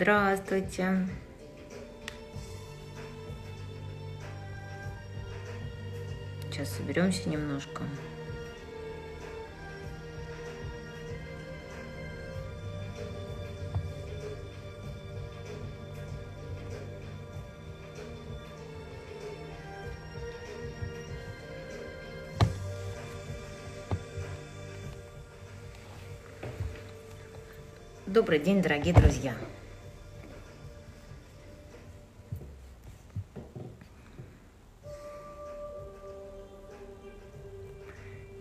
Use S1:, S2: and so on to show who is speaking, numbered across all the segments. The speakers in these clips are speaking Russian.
S1: Здравствуйте. Сейчас соберемся немножко. Добрый день, дорогие друзья!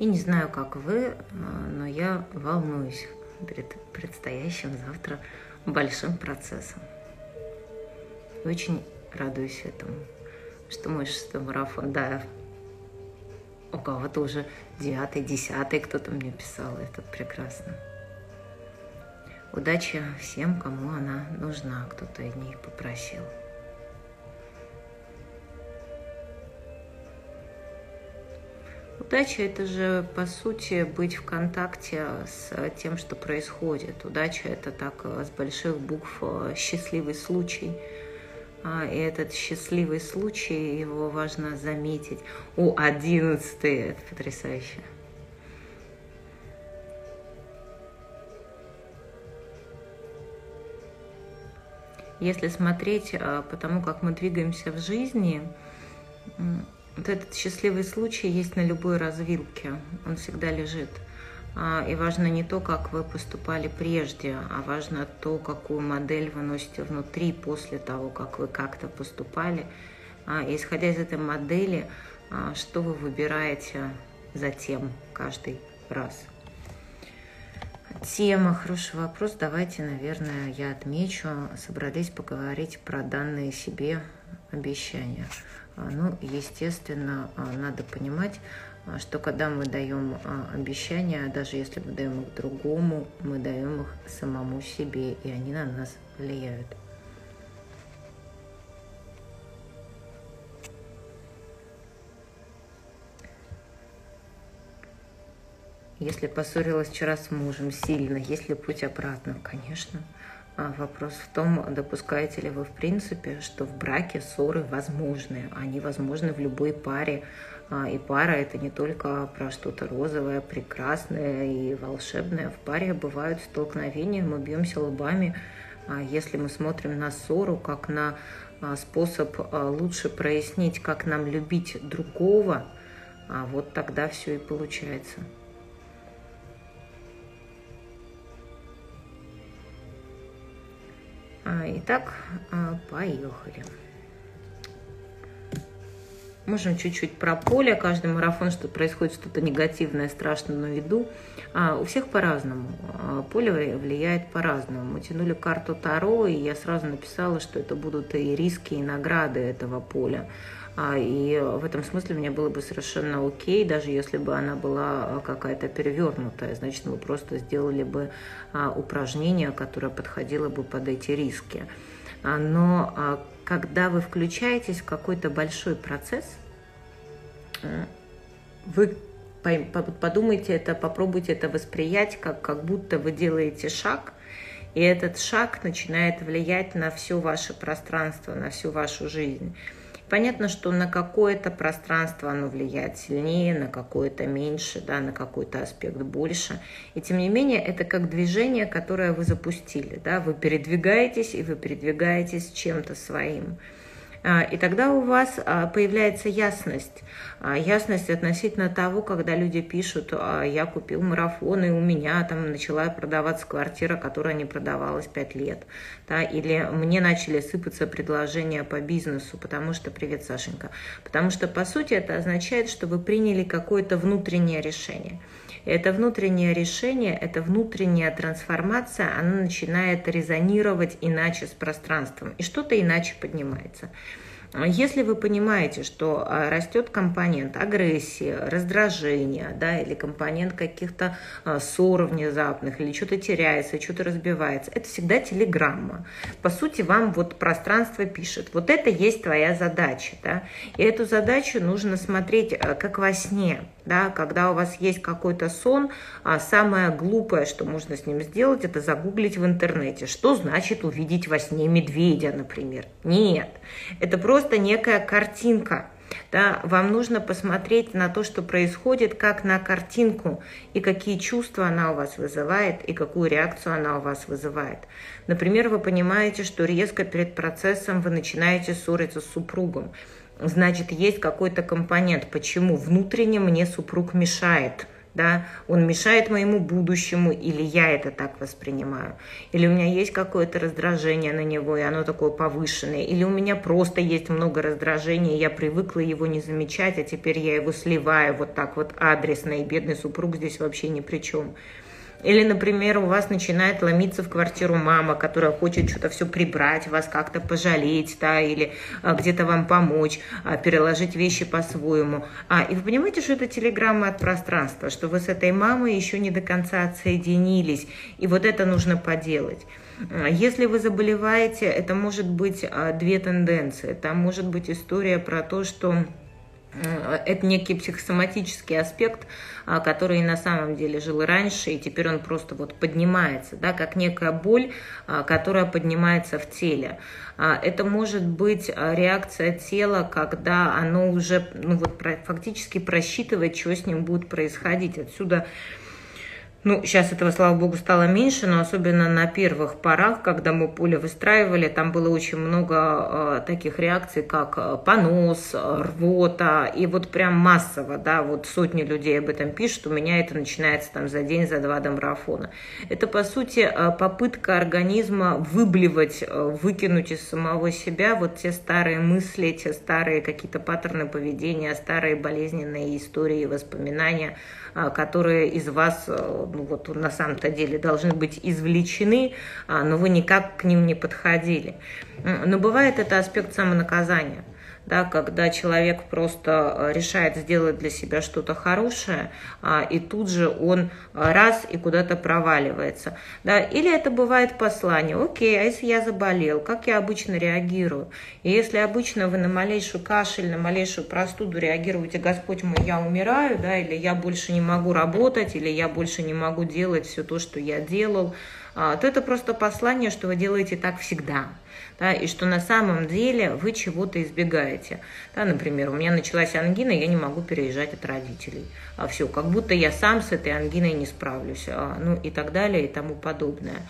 S1: Не знаю, как вы, а, но я волнуюсь перед предстоящим завтра большим процессом. Очень радуюсь этому, что мой шестой марафон, да, у кого-то уже девятый, десятый, кто-то мне писал, это прекрасно. Удачи всем, кому она нужна, кто-то из них попросил. Удача – это же, по сути, быть в контакте с тем, что происходит. Удача – это так э, с больших букв э, «счастливый случай». А, и этот счастливый случай, его важно заметить. О, одиннадцатый, это потрясающе. Если смотреть э, по тому, как мы двигаемся в жизни, вот этот счастливый случай есть на любой развилке, он всегда лежит. А, и важно не то, как вы поступали прежде, а важно то, какую модель вы носите внутри после того, как вы как-то поступали. А, и исходя из этой модели, что вы выбираете затем каждый раз. Тема, хороший вопрос. Давайте, наверное, я отмечу. Собрались поговорить про данные себе обещания. А, ну, естественно, а, надо понимать, а, что когда мы даем обещания, даже если мы даем их другому, мы даем их самому себе, и они на нас влияют. Если поссорилась вчера с мужем сильно, есть ли путь обратно? Конечно. А вопрос в том, допускаете ли вы в принципе, что в браке ссоры возможны. Они возможны в любой паре. А, и пара это не только про что-то розовое, прекрасное и волшебное. В паре бывают столкновения, мы бьемся лбами. А если мы смотрим на ссору как на способ лучше прояснить, как нам любить другого, вот тогда все и получается. Итак, а, поехали. Можем чуть-чуть про поле. Каждый марафон, что происходит что-то негативное, страшное на виду. А, у всех по-разному. А, поле влияет по-разному. Мы тянули карту Таро, и я сразу написала, что это будут и риски, и награды этого поля. А, и в этом смысле мне было бы совершенно окей, даже если бы она была а, какая-то перевернутая. Значит, мы просто сделали бы а, упражнение, которое подходило бы под эти риски. Но когда вы включаетесь в какой-то большой процесс, вы подумайте это, попробуйте это восприять, как, как будто вы делаете шаг, и этот шаг начинает влиять на все ваше пространство, на всю вашу жизнь. Понятно, что на какое-то пространство оно влияет сильнее, на какое-то меньше, да, на какой-то аспект больше. И тем не менее, это как движение, которое вы запустили. Да? Вы передвигаетесь, и вы передвигаетесь чем-то своим. А, и тогда у вас а, появляется ясность. А, ясность относительно того, когда люди пишут, я купил марафон, и у меня там начала продаваться квартира, которая не продавалась пять лет. Да, или мне начали сыпаться предложения по бизнесу, потому что, привет, Сашенька, потому что, по сути, это означает, что вы приняли какое-то внутреннее решение. Это внутреннее решение, это внутренняя трансформация, она начинает резонировать иначе с пространством, и что-то иначе поднимается. Если вы понимаете, что а, растет компонент агрессии, раздражения, да, или компонент каких-то а, ссор внезапных, или что-то теряется, что-то разбивается, это всегда телеграмма. По сути, вам вот пространство пишет, вот это есть твоя задача, да, и эту задачу нужно смотреть а, как во сне, да, когда у вас есть какой-то сон, а самое глупое, что можно с ним сделать, это загуглить в интернете. Что значит увидеть во сне медведя, например? Нет, это просто некая картинка. Да, вам нужно посмотреть на то, что происходит, как на картинку, и какие чувства она у вас вызывает, и какую реакцию она у вас вызывает. Например, вы понимаете, что резко перед процессом вы начинаете ссориться с супругом значит, есть какой-то компонент, почему внутренне мне супруг мешает, да, он мешает моему будущему, или я это так воспринимаю, или у меня есть какое-то раздражение на него, и оно такое повышенное, или у меня просто есть много раздражения, я привыкла его не замечать, а теперь я его сливаю вот так вот адресно, и бедный супруг здесь вообще ни при чем. Или, например, у вас начинает ломиться в квартиру мама, которая хочет что-то все прибрать, вас как-то пожалеть, да, или а, где-то вам помочь, а, переложить вещи по-своему. А, и вы понимаете, что это телеграмма от пространства, что вы с этой мамой еще не до конца отсоединились, и вот это нужно поделать. А, если вы заболеваете, это может быть а, две тенденции. Там может быть история про то, что это некий психосоматический аспект, а, который на самом деле жил раньше, и теперь он просто вот поднимается, да, как некая боль, а, которая поднимается в теле. А, это может быть реакция тела, когда оно уже ну, вот, фактически просчитывает, что с ним будет происходить. Отсюда ну, сейчас этого, слава богу, стало меньше, но особенно на первых порах, когда мы поле выстраивали, там было очень много э, таких реакций, как э, понос, рвота, и вот прям массово, да, вот сотни людей об этом пишут, у меня это начинается там за день, за два до марафона. Это, по сути, попытка организма выблевать, выкинуть из самого себя вот те старые мысли, те старые какие-то паттерны поведения, старые болезненные истории, воспоминания, которые из вас э, ну, вот на самом-то деле должны быть извлечены, а, но вы никак к ним не подходили. Но бывает это аспект самонаказания – да, когда человек просто э, решает сделать для себя что-то хорошее, а, и тут же он э, раз и куда-то проваливается. Да. Или это бывает послание, окей, а если я заболел, как я обычно реагирую? И если обычно вы на малейшую кашель, на малейшую простуду реагируете, Господь мой, я умираю, да, или я больше не могу работать, или я больше не могу делать все то, что я делал, то это просто послание, что вы делаете так всегда да, и что на самом деле вы чего-то избегаете. Да, например, у меня началась ангина, я не могу переезжать от родителей. А все, как будто я сам с этой ангиной не справлюсь, а, ну и так далее и тому подобное.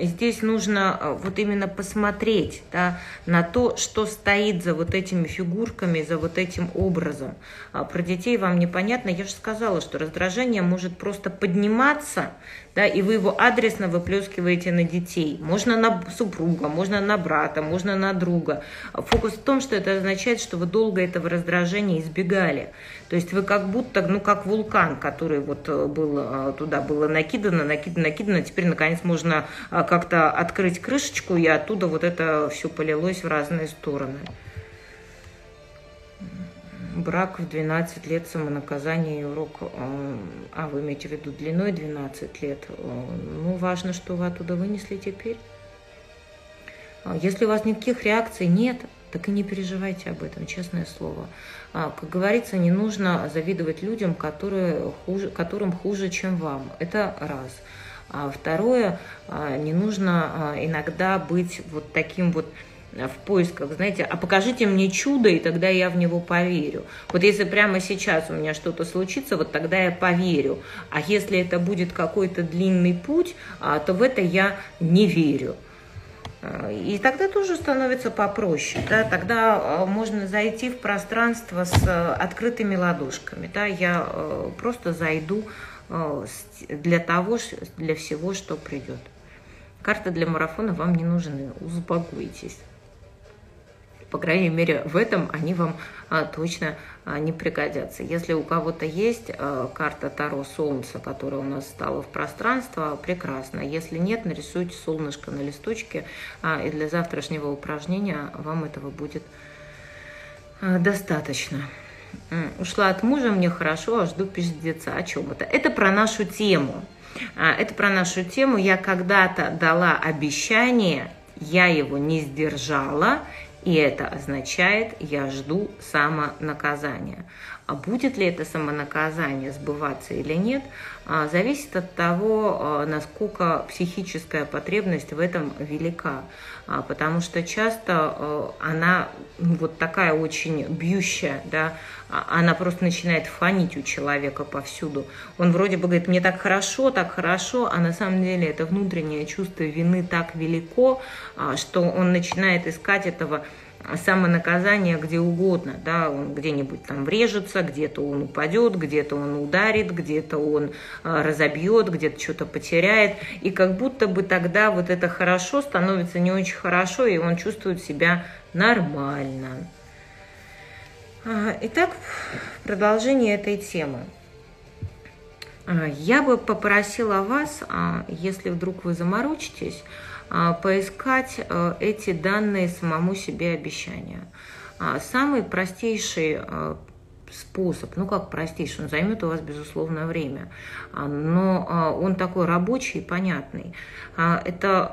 S1: Здесь нужно а, вот именно посмотреть да, на то, что стоит за вот этими фигурками, за вот этим образом. А про детей вам непонятно. Я же сказала, что раздражение может просто подниматься, да, и вы его адресно выплескиваете на детей. Можно на супруга, можно на брата, можно на друга. Фокус в том, что это означает, что вы долго этого раздражения избегали. То есть вы как будто, ну, как вулкан, который вот э, был, э, туда было накидано, накидано, накидано, теперь, наконец, можно э, как-то открыть крышечку, и оттуда вот это все полилось в разные стороны брак в 12 лет самонаказание и урок, э, а вы имеете в виду длиной 12 лет, э, ну, важно, что вы оттуда вынесли теперь. А если у вас никаких реакций нет, так и не переживайте об этом, честное слово. А, как говорится, не нужно завидовать людям, которые хуже, которым хуже, чем вам. Это раз. А второе, а, не нужно иногда быть вот таким вот в поисках, знаете, а покажите мне чудо, и тогда я в него поверю. Вот если прямо сейчас у меня что-то случится, вот тогда я поверю. А если это будет какой-то длинный путь, а, то в это я не верю. А, и тогда тоже становится попроще. Да? Тогда а, можно зайти в пространство с открытыми ладошками. Да? Я просто зайду для того, для всего, что придет. Карты для марафона вам не нужны, успокойтесь по крайней мере, в этом они вам а, точно а, не пригодятся. Если у кого-то есть а, карта Таро Солнца, которая у нас стала в пространство, прекрасно. Если нет, нарисуйте солнышко на листочке, а, и для завтрашнего упражнения вам этого будет а, достаточно. Ушла от мужа, мне хорошо, а жду пиздеца. О чем это? Это про нашу тему. А, это про нашу тему. Я когда-то дала обещание, я его не сдержала, и это означает, я жду самонаказания. А будет ли это самонаказание сбываться или нет, зависит от того, а, насколько психическая потребность в этом велика. А, потому что часто она ну, вот такая очень бьющая, да, она просто начинает фонить у человека повсюду. Он вроде бы говорит, мне так хорошо, так хорошо, а на самом деле это внутреннее чувство вины так велико, что он начинает искать этого самонаказание где угодно, да, он где-нибудь там врежется, где-то он упадет, где-то он ударит, где-то он а, разобьет, где-то что-то потеряет, и как будто бы тогда вот это хорошо становится не очень хорошо, и он чувствует себя нормально. А, итак, продолжение этой темы. А, я бы попросила вас, если вдруг вы заморочитесь, поискать э, эти данные самому себе обещания. А, самый простейший э, способ, ну как простейший, он займет у вас безусловно время, а, но он такой рабочий и понятный. Это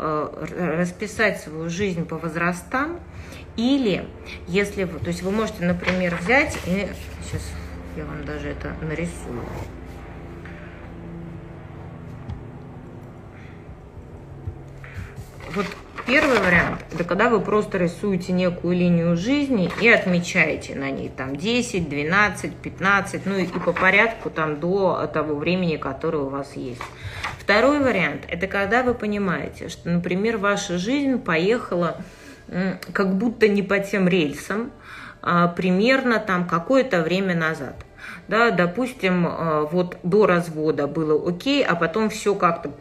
S1: э, расписать свою жизнь по возрастам или если вы, то есть вы можете, например, взять и сейчас я вам даже это нарисую. Вот первый вариант – это когда вы просто рисуете некую линию жизни и отмечаете на ней там 10, 12, 15, ну и по порядку там до того времени, которое у вас есть. Второй вариант – это когда вы понимаете, что, например, ваша жизнь поехала как будто не по тем рельсам, а примерно там какое-то время назад да, допустим, э, вот до развода было окей, а потом все как-то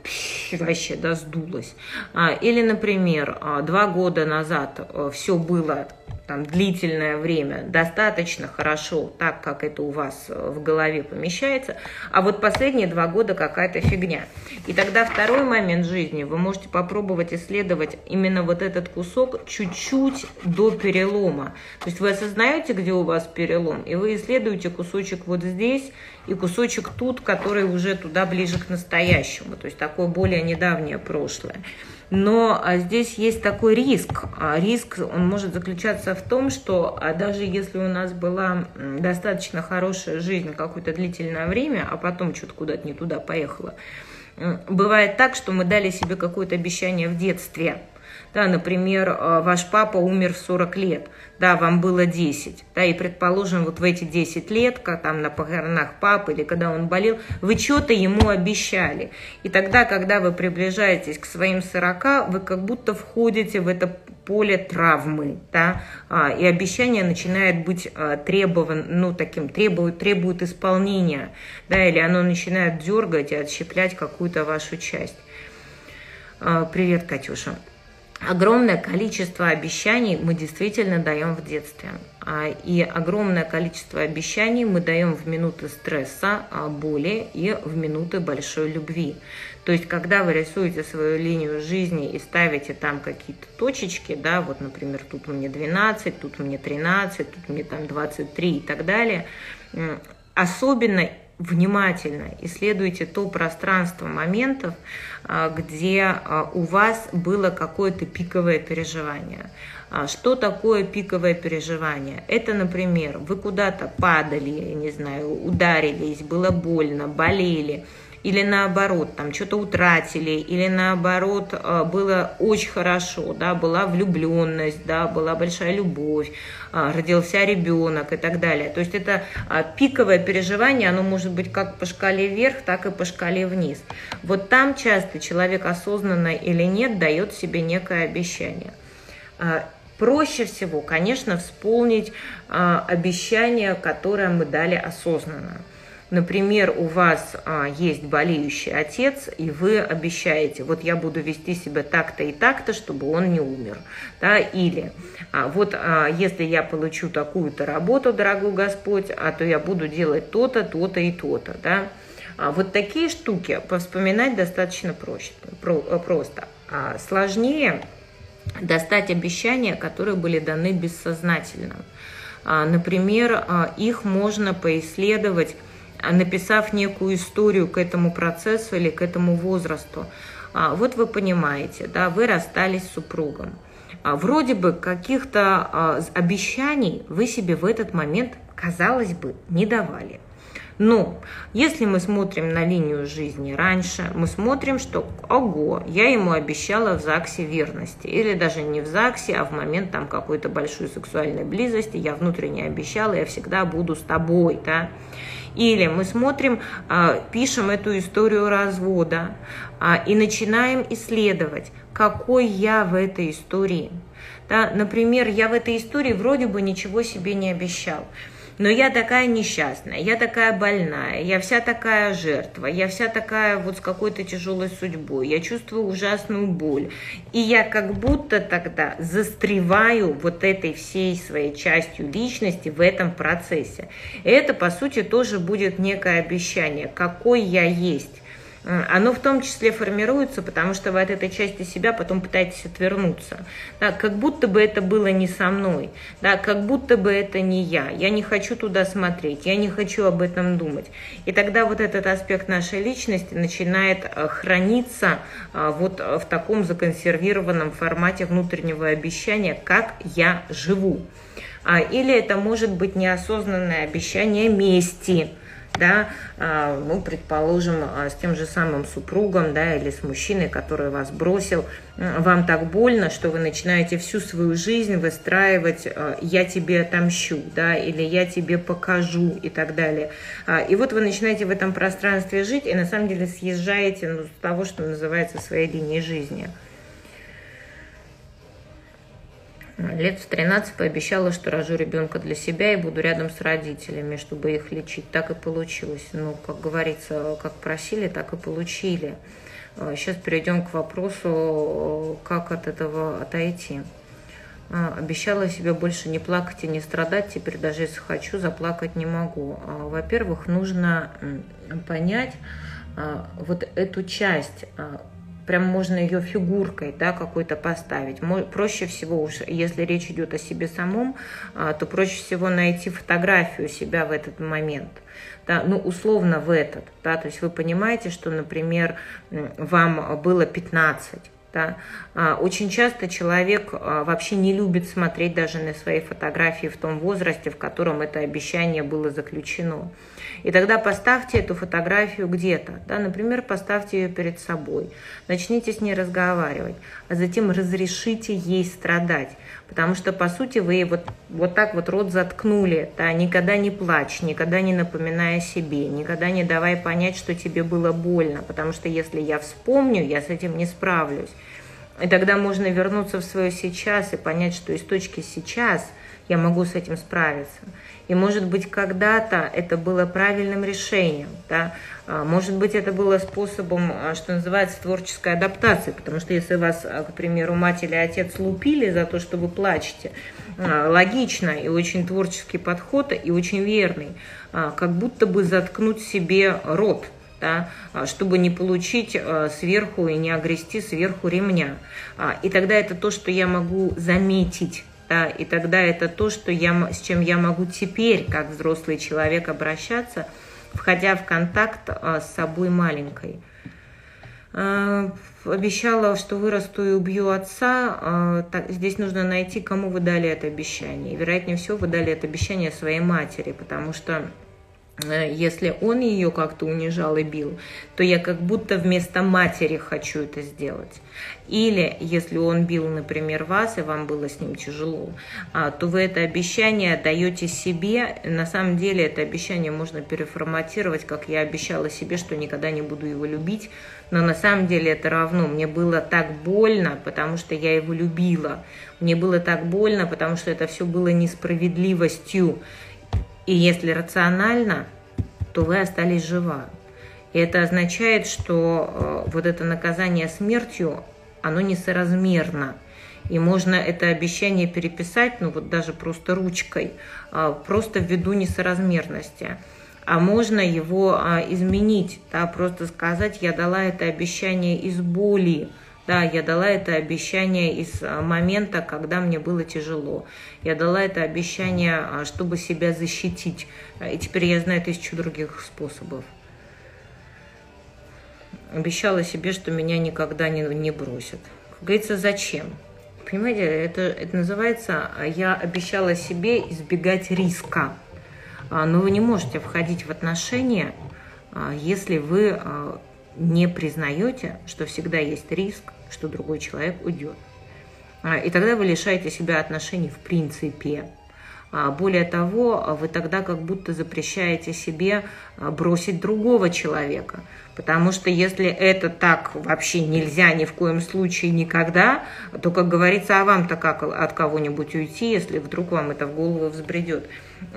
S1: вообще, да, сдулось. А, или, например, а, два года назад э, все было там, длительное время достаточно хорошо, так как это у вас э, в голове помещается, а вот последние два года какая-то фигня. И тогда второй момент жизни вы можете попробовать исследовать именно вот этот кусок чуть-чуть до перелома. То есть вы осознаете, где у вас перелом, и вы исследуете кусочек вот здесь и кусочек тут, который уже туда ближе к настоящему, то есть такое более недавнее прошлое. Но а, здесь есть такой риск. А, риск, он может заключаться в том, что а, даже если у нас была достаточно хорошая жизнь какое-то длительное время, а потом что-то куда-то не туда поехало, бывает так, что мы дали себе какое-то обещание в детстве – да, например, э, ваш папа умер в 40 лет, да, вам было 10, да, и, предположим, вот в эти 10 лет, как там на похоронах папы или когда он болел, вы что-то ему обещали. И тогда, когда вы приближаетесь к своим 40, вы как будто входите в это поле травмы, да, а, и обещание начинает быть а, требован, ну, таким, требует, требует исполнения, да, или оно начинает дергать и отщеплять какую-то вашу часть. А, привет, Катюша огромное количество обещаний мы действительно даем в детстве. А, и огромное количество обещаний мы даем в минуты стресса, а, боли и в минуты большой любви. То есть, когда вы рисуете свою линию жизни и ставите там какие-то точечки, да, вот, например, тут мне 12, тут мне 13, тут мне там 23 и так далее, особенно внимательно исследуйте то пространство моментов, а, где а, у вас было какое-то пиковое переживание. А, что такое пиковое переживание? Это, например, вы куда-то падали, не знаю, ударились, было больно, болели – или наоборот, там что-то утратили, или наоборот, э, было очень хорошо, да, была влюбленность, да, была большая любовь, э, родился ребенок и так далее. То есть это э, пиковое переживание, оно может быть как по шкале вверх, так и по шкале вниз. Вот там часто человек осознанно или нет дает себе некое обещание. Проще всего, конечно, вспомнить обещание, которое мы дали осознанно. Например, у вас а, есть болеющий отец, и вы обещаете, вот я буду вести себя так-то и так-то, чтобы он не умер. Да? Или а, вот а, если я получу такую-то работу, дорогой Господь, а то я буду делать то-то, то-то и то-то. Да? А, вот такие штуки вспоминать достаточно проще, про, просто. А сложнее достать обещания, которые были даны бессознательно. А, например, а, их можно поисследовать написав некую историю к этому процессу или к этому возрасту. А, вот вы понимаете, да, вы расстались с супругом. а, вроде бы каких-то а, обещаний вы себе в этот момент, казалось бы, не давали. Но если мы смотрим на линию жизни раньше, мы смотрим, что ого, я ему обещала в ЗАГСе верности. Или даже не в ЗАГСе, а в момент там какой-то большой сексуальной близости я внутренне обещала, я всегда буду с тобой. Да? Или мы смотрим, а, пишем эту историю развода а, и начинаем исследовать, какой я в этой истории. Да, например, я в этой истории вроде бы ничего себе не обещал но я такая несчастная, я такая больная, я вся такая жертва, я вся такая вот с какой-то тяжелой судьбой, я чувствую ужасную боль. И я как будто тогда застреваю вот этой всей своей частью личности в этом процессе. И это, по сути, тоже будет некое обещание, какой я есть оно в том числе формируется, потому что вы от этой части себя потом пытаетесь отвернуться. Да, как будто бы это было не со мной, да, как будто бы это не я. Я не хочу туда смотреть, я не хочу об этом думать. И тогда вот этот аспект нашей личности начинает э, храниться э, вот в таком законсервированном формате внутреннего обещания, как я живу. А, или это может быть неосознанное обещание мести – да, а, ну, предположим, а, с тем же самым супругом, да, или с мужчиной, который вас бросил, вам так больно, что вы начинаете всю свою жизнь выстраивать а, «я тебе отомщу», да, или «я тебе покажу» и так далее. И вот вы начинаете в этом пространстве жить, и на самом деле съезжаете ну, с того, что называется своей линией жизни – Лет в 13 пообещала, что рожу ребенка для себя и буду рядом с родителями, чтобы их лечить. Так и получилось. Ну, как говорится, как просили, так и получили. Сейчас а, перейдем к вопросу, как от этого отойти. Обещала себе больше не плакать и не страдать, теперь даже если хочу, заплакать не могу. Во-первых, нужно понять вот эту часть прям можно ее фигуркой да, какой-то поставить. Проще всего уж, если речь идет о себе самом, а, то проще всего найти фотографию себя в этот момент. Да, ну, условно в этот. Да, то есть вы понимаете, что, например, вам было 15, да? А, очень часто человек а, вообще не любит смотреть даже на свои фотографии в том возрасте, в котором это обещание было заключено. И тогда поставьте эту фотографию где-то, да, например, поставьте ее перед собой, начните с ней разговаривать, а затем разрешите ей страдать, потому что, по сути, вы вот, вот так вот рот заткнули, да, никогда не плачь, никогда не напоминая себе, никогда не давай понять, что тебе было больно, потому что если я вспомню, я с этим не справлюсь. И тогда можно вернуться в свое сейчас и понять, что из точки сейчас я могу с этим справиться. И может быть когда-то это было правильным решением, да? А, может быть это было способом, а, что называется, творческой адаптации, потому что если вас, а, к примеру, мать или отец лупили за то, что вы плачете, логично и очень творческий подход и очень верный, как будто бы заткнуть себе рот, да, чтобы не получить сверху и не огрести сверху ремня. И тогда это то, что я могу заметить и тогда это то, что я, с чем я могу теперь, как взрослый человек, обращаться, входя в контакт а, с собой маленькой. А, обещала, что вырасту и убью отца. А, здесь нужно найти, кому вы дали это обещание. Вероятнее всего, вы дали это обещание своей матери, потому что если он ее как-то унижал и бил, то я как будто вместо матери хочу это сделать. Или если он бил, например, вас, и вам было с ним тяжело, а, то вы это обещание даете себе. На самом деле это обещание можно переформатировать, как я обещала себе, что никогда не буду его любить. Но на самом деле это равно. Мне было так больно, потому что я его любила. Мне было так больно, потому что это все было несправедливостью. И если рационально, то вы остались жива. И это означает, что э, вот это наказание смертью, оно несоразмерно. И можно это обещание переписать, ну вот даже просто ручкой, а, просто ввиду несоразмерности. А можно его а, изменить, да, просто сказать, я дала это обещание из боли, да, я дала это обещание из а, момента, когда мне было тяжело. Я дала это обещание, а, чтобы себя защитить. И теперь я знаю тысячу других способов. Обещала себе, что меня никогда не, не бросят. Как говорится, зачем? Понимаете, это, это называется «я обещала себе избегать риска». А, но вы не можете входить в отношения, а, если вы а, не признаете, что всегда есть риск, что другой человек уйдет. И тогда вы лишаете себя отношений в принципе. Более того, вы тогда как будто запрещаете себе бросить другого человека. Потому что если это так вообще нельзя ни в коем случае никогда, то, как говорится, а вам-то как от кого-нибудь уйти, если вдруг вам это в голову взбредет.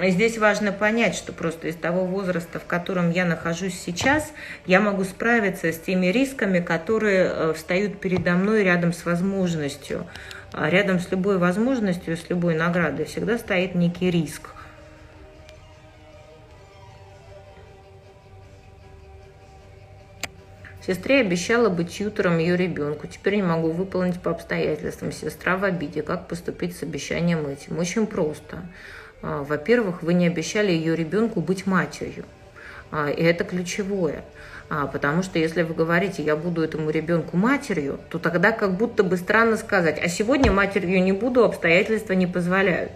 S1: Здесь важно понять, что просто из того возраста, в котором я нахожусь сейчас, я могу справиться с теми рисками, которые э, встают передо мной рядом с возможностью. А рядом с любой возможностью, с любой наградой всегда стоит некий риск. Сестре обещала быть тьютором ее ребенку. Теперь не могу выполнить по обстоятельствам. Сестра в обиде. Как поступить с обещанием этим? Очень просто. А, во-первых, вы не обещали ее ребенку быть матерью. А, и это ключевое. А, потому что если вы говорите, я буду этому ребенку матерью, то тогда как будто бы странно сказать, а сегодня матерью не буду, обстоятельства не позволяют.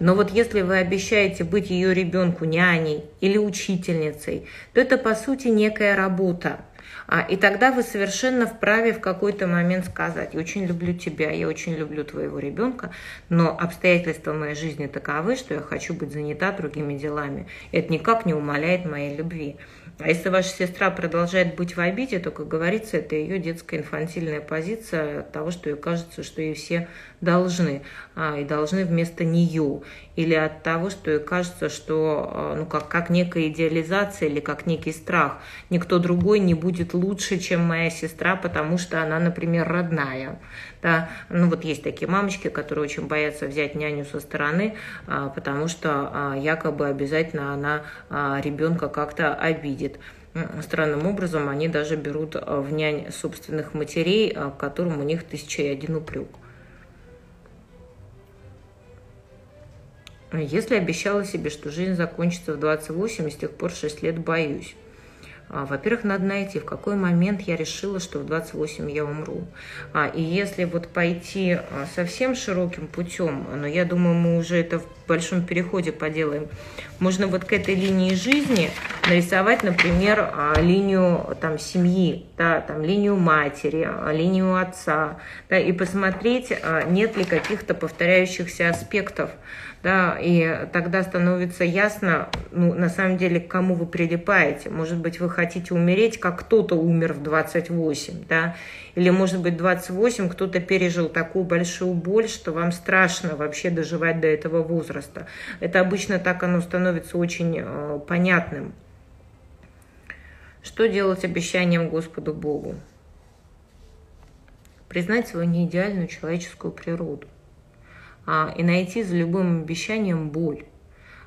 S1: Но вот если вы обещаете быть ее ребенку няней или учительницей, то это по сути некая работа. А, и тогда вы совершенно вправе в какой-то момент сказать, я очень люблю тебя, я очень люблю твоего ребенка, но обстоятельства моей жизни таковы, что я хочу быть занята другими делами. Это никак не умаляет моей любви. А если ваша сестра продолжает быть в обиде, то, как говорится, это ее детская инфантильная позиция того, что ей кажется, что ей все должны, а, и должны вместо нее. Или от того, что ей кажется, что а, ну, как, как некая идеализация или как некий страх. Никто другой не будет лучше, чем моя сестра, потому что она, например, родная. Да? Ну вот есть такие мамочки, которые очень боятся взять няню со стороны, а, потому что якобы обязательно она ребенка как-то обидит. Странным образом они даже берут в нянь собственных матерей, которым у них тысяча и один упрек. Если обещала себе, что жизнь закончится в 28, и с тех пор 6 лет боюсь. А, во-первых, надо найти, в какой момент я решила, что в 28 я умру. А, и если вот пойти а, совсем широким путем, но я думаю, мы уже это в большом переходе поделаем, можно вот к этой линии жизни нарисовать, например, линию там, семьи, да, там, линию матери, линию отца, да, и посмотреть, нет ли каких-то повторяющихся аспектов да, и тогда становится ясно, ну, на самом деле, к кому вы прилипаете. Может быть, вы хотите умереть, как кто-то умер в 28, да, или, может быть, 28 кто-то пережил такую большую боль, что вам страшно вообще доживать до этого возраста. Это обычно так оно становится очень э, понятным. Что делать обещанием Господу Богу? Признать свою неидеальную человеческую природу и найти за любым обещанием боль.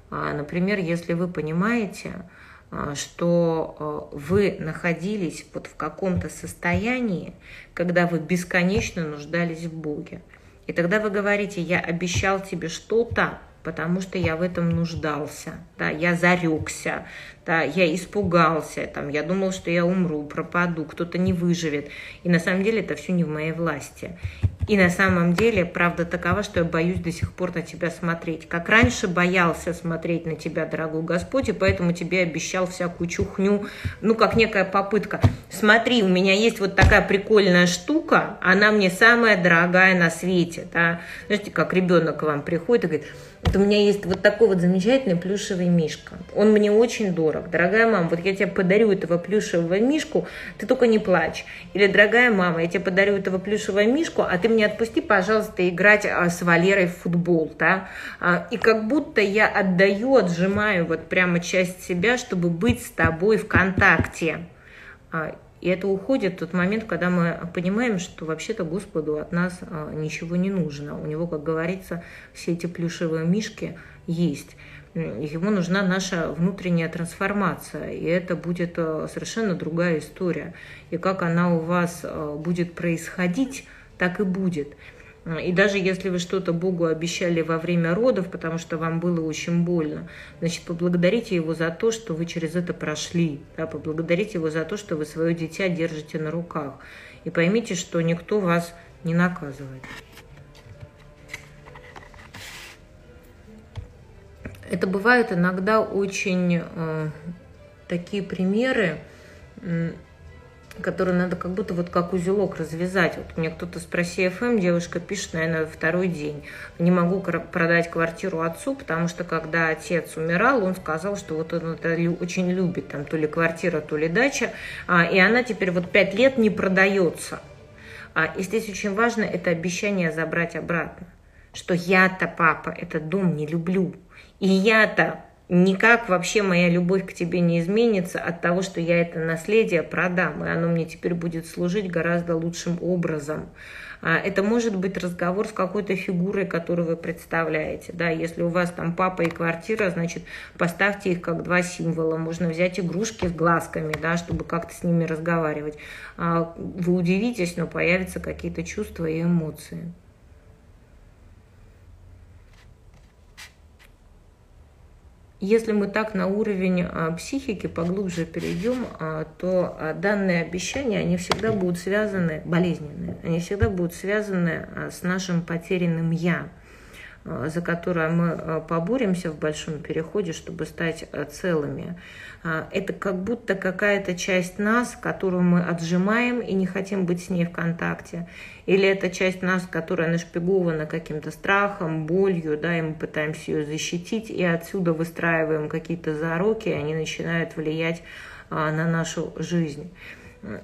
S1: А, например, если вы понимаете, а, что вы находились вот в каком-то состоянии, когда вы бесконечно нуждались в Боге. И тогда вы говорите, я обещал тебе что-то, потому что я в этом нуждался, да, я зарекся, да, я испугался, там, я думал, что я умру, пропаду, кто-то не выживет. И на самом деле это все не в моей власти. И на самом деле правда такова, что я боюсь до сих пор на тебя смотреть. Как раньше боялся смотреть на тебя, дорогой Господь, и поэтому тебе обещал всякую чухню, ну, как некая попытка. Смотри, у меня есть вот такая прикольная штука, она мне самая дорогая на свете, да. Знаете, как ребенок к вам приходит и говорит, вот у меня есть вот такой вот замечательный плюшевый мишка. Он мне очень дорог. Дорогая мама, вот я тебе подарю этого плюшевого мишку, ты только не плачь. Или, дорогая мама, я тебе подарю этого плюшевого мишку, а ты мне отпусти, пожалуйста, играть а, с Валерой в футбол. Да? А, и как будто я отдаю, отжимаю вот прямо часть себя, чтобы быть с тобой в контакте. И это уходит тот момент, когда мы понимаем, что вообще-то Господу от нас а, ничего не нужно. У него, как говорится, все эти плюшевые мишки есть. Ему нужна наша внутренняя трансформация, и это будет а, совершенно другая история. И как она у вас а, будет происходить, так и будет. И даже если вы что-то Богу обещали во время родов, потому что вам было очень больно, значит, поблагодарите Его за то, что вы через это прошли. Да, поблагодарите Его за то, что вы свое дитя держите на руках. И поймите, что никто вас не наказывает. Это бывают иногда очень э, такие примеры, которые надо как будто вот как узелок развязать. Вот мне кто-то с Проси ФМ, девушка пишет, наверное, второй день. Не могу продать квартиру отцу, потому что когда отец умирал, он сказал, что вот он это очень любит, там то ли квартира, то ли дача, а, и она теперь вот пять лет не продается. А, и здесь очень важно это обещание забрать обратно, что я-то, папа, этот дом не люблю, и я-то никак вообще моя любовь к тебе не изменится от того, что я это наследие продам, и оно мне теперь будет служить гораздо лучшим образом. А, это может быть разговор с какой-то фигурой, которую вы представляете. Да? Если у вас там папа и квартира, значит, поставьте их как два символа. Можно взять игрушки с глазками, да, чтобы как-то с ними разговаривать. А, вы удивитесь, но появятся какие-то чувства и эмоции. Если мы так на уровень а, психики поглубже перейдем, а, то а, данные обещания, они всегда будут связаны, болезненные, они всегда будут связаны с нашим потерянным «я». Э, за которое мы э, поборемся в большом переходе, чтобы стать э, целыми. Это как будто какая-то часть нас, которую мы отжимаем и не хотим быть с ней в контакте. Или это часть нас, которая нашпигована каким-то страхом, болью, да, и мы пытаемся ее защитить, и отсюда выстраиваем какие-то зароки, и они начинают влиять на нашу жизнь.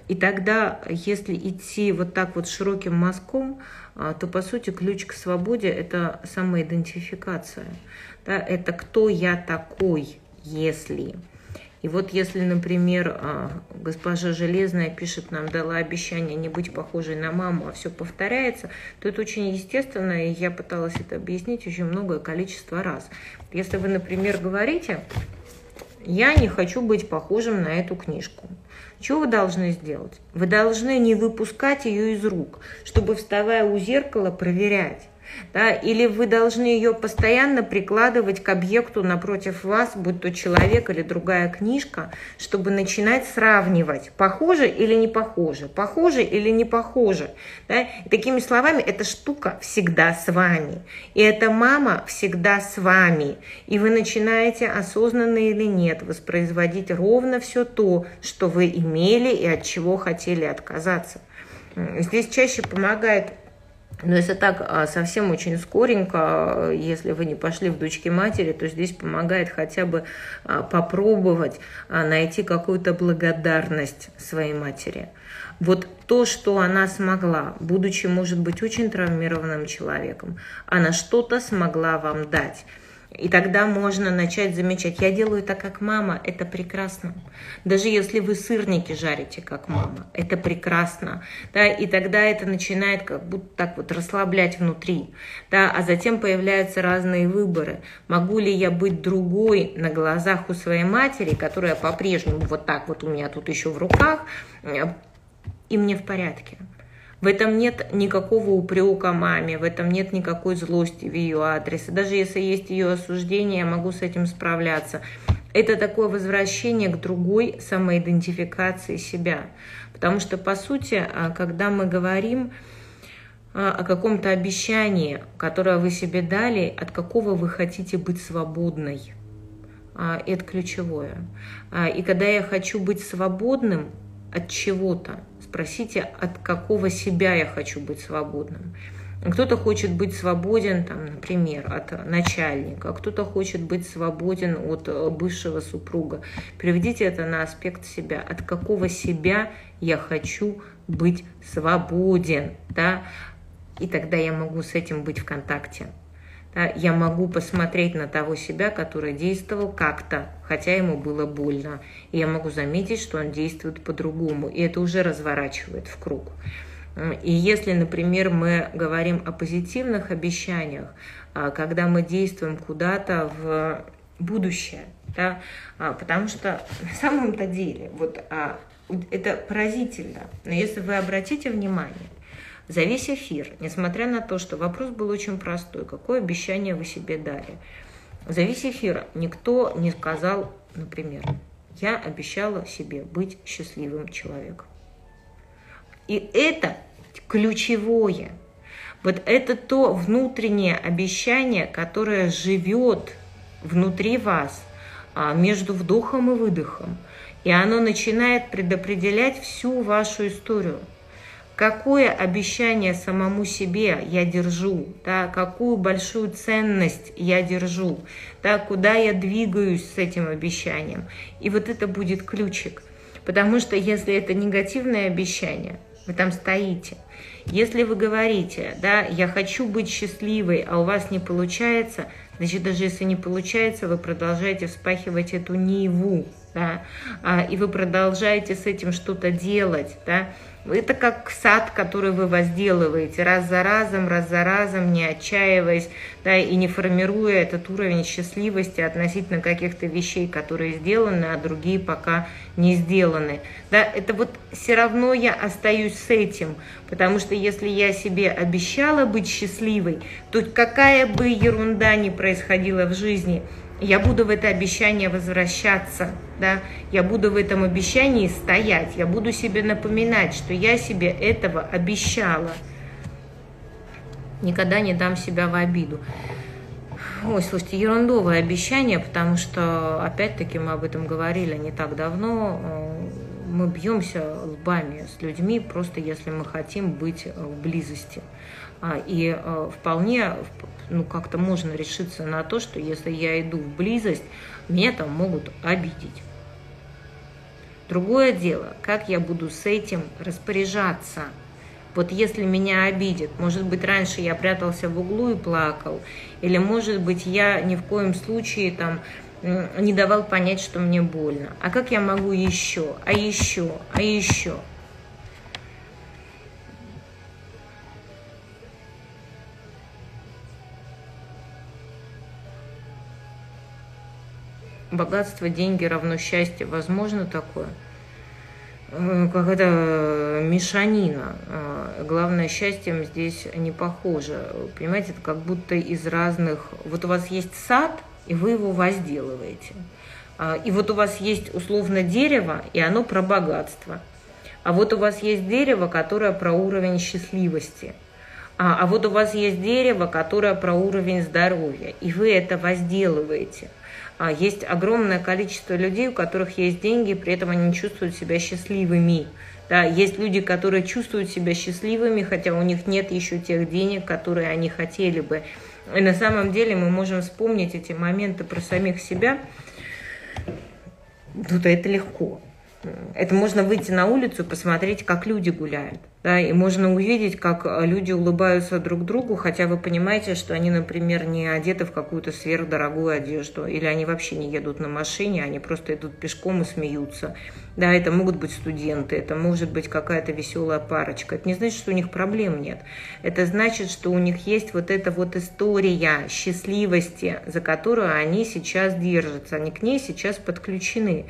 S1: И тогда, если идти вот так вот широким мазком, то, по сути, ключ к свободе – это самоидентификация. Да, это кто я такой, если. И вот если, например, а, госпожа Железная пишет нам, дала обещание не быть похожей на маму, а все повторяется, то это очень естественно, и я пыталась это объяснить очень многое количество раз. Если вы, например, говорите, я не хочу быть похожим на эту книжку, что вы должны сделать? Вы должны не выпускать ее из рук, чтобы, вставая у зеркала, проверять. Да, или вы должны ее постоянно прикладывать к объекту напротив вас, будь то человек или другая книжка, чтобы начинать сравнивать, похоже или не похоже, похоже или не похоже. Да? И такими словами, эта штука всегда с вами. И эта мама всегда с вами. И вы начинаете осознанно или нет воспроизводить ровно все то, что вы имели и от чего хотели отказаться. Здесь чаще помогает но если так а, совсем очень скоренько, если вы не пошли в дочки матери, то здесь помогает хотя бы а, попробовать а, найти какую-то благодарность своей матери. Вот то, что она смогла, будучи, может быть, очень травмированным человеком, она что-то смогла вам дать. И тогда можно начать замечать, я делаю так, как мама, это прекрасно. Даже если вы сырники жарите, как мама, это прекрасно. Да, и тогда это начинает как будто так вот расслаблять внутри. Да, а затем появляются разные выборы. Могу ли я быть другой на глазах у своей матери, которая по-прежнему вот так вот у меня тут еще в руках, э, и мне в порядке. В этом нет никакого упрека маме, в этом нет никакой злости в ее адрес. И даже если есть ее осуждение, я могу с этим справляться. Это такое возвращение к другой самоидентификации себя. Потому что, по сути, а, когда мы говорим а, о каком-то обещании, которое вы себе дали, от какого вы хотите быть свободной, а, это ключевое. И когда я хочу быть свободным от чего-то, Спросите, от какого себя я хочу быть свободным. Кто-то хочет быть свободен, там, например, от начальника, кто-то хочет быть свободен от э, бывшего супруга. Переведите это на аспект себя. От какого себя я хочу быть свободен, да? И тогда я могу с этим быть в контакте да, я могу посмотреть на того себя, который действовал как-то, хотя ему было больно. И я могу заметить, что он действует по-другому. И это уже разворачивает в круг. И если, например, мы говорим о позитивных обещаниях, а, когда мы действуем куда-то в будущее, да, а, потому что на самом-то деле вот а, это поразительно. Но если вы обратите внимание, за весь эфир, несмотря на то, что вопрос был очень простой, какое обещание вы себе дали, за весь эфир никто не сказал, например, я обещала себе быть счастливым человеком. И это ключевое. Вот это то внутреннее обещание, которое живет внутри вас, а, между вдохом и выдохом. И оно начинает предопределять всю вашу историю. Какое обещание самому себе я держу, да, какую большую ценность я держу, да, куда я двигаюсь с этим обещанием. И вот это будет ключик. Потому что если это негативное обещание, вы там стоите. Если вы говорите, да, я хочу быть счастливой, а у вас не получается, значит, даже если не получается, вы продолжаете вспахивать эту ниву, да, а, и вы продолжаете с этим что-то делать, да, это как сад, который вы возделываете раз за разом, раз за разом, не отчаиваясь, да, и не формируя этот уровень счастливости относительно каких-то вещей, которые сделаны, а другие пока не сделаны. Да, это вот все равно я остаюсь с этим, потому что если я себе обещала быть счастливой, то какая бы ерунда ни происходила в жизни – я буду в это обещание возвращаться, да, я буду в этом обещании стоять, я буду себе напоминать, что я себе этого обещала. Никогда не дам себя в обиду. Ой, слушайте, ерундовое обещание, потому что, опять-таки, мы об этом говорили не так давно, мы бьемся лбами с людьми, просто если мы хотим быть в близости. А, и э, вполне ну, как-то можно решиться на то, что если я иду в близость, меня там могут обидеть. Другое дело, как я буду с этим распоряжаться. Вот если меня обидят, может быть, раньше я прятался в углу и плакал, или, может быть, я ни в коем случае там не давал понять, что мне больно. А как я могу еще, а еще, а еще? Богатство, деньги равно счастье. Возможно такое? Э, какая-то мешанина. Э, главное, счастьем здесь не похоже. Понимаете, это как будто из разных... Вот у вас есть сад, и вы его возделываете. А, и вот у вас есть условно дерево, и оно про богатство. А вот у вас есть дерево, которое про уровень счастливости. А, а вот у вас есть дерево, которое про уровень здоровья. И вы это возделываете – есть огромное количество людей, у которых есть деньги, при этом они чувствуют себя счастливыми. Да, есть люди, которые чувствуют себя счастливыми, хотя у них нет еще тех денег, которые они хотели бы. И на самом деле мы можем вспомнить эти моменты про самих себя. Тут это легко. Это можно выйти на улицу посмотреть, как люди гуляют. Да, и можно увидеть, как люди улыбаются друг другу, хотя вы понимаете, что они, например, не одеты в какую-то сверхдорогую одежду, или они вообще не едут на машине, они просто идут пешком и смеются. Да, это могут быть студенты, это может быть какая-то веселая парочка. Это не значит, что у них проблем нет. Это значит, что у них есть вот эта вот история счастливости, за которую они сейчас держатся. Они к ней сейчас подключены.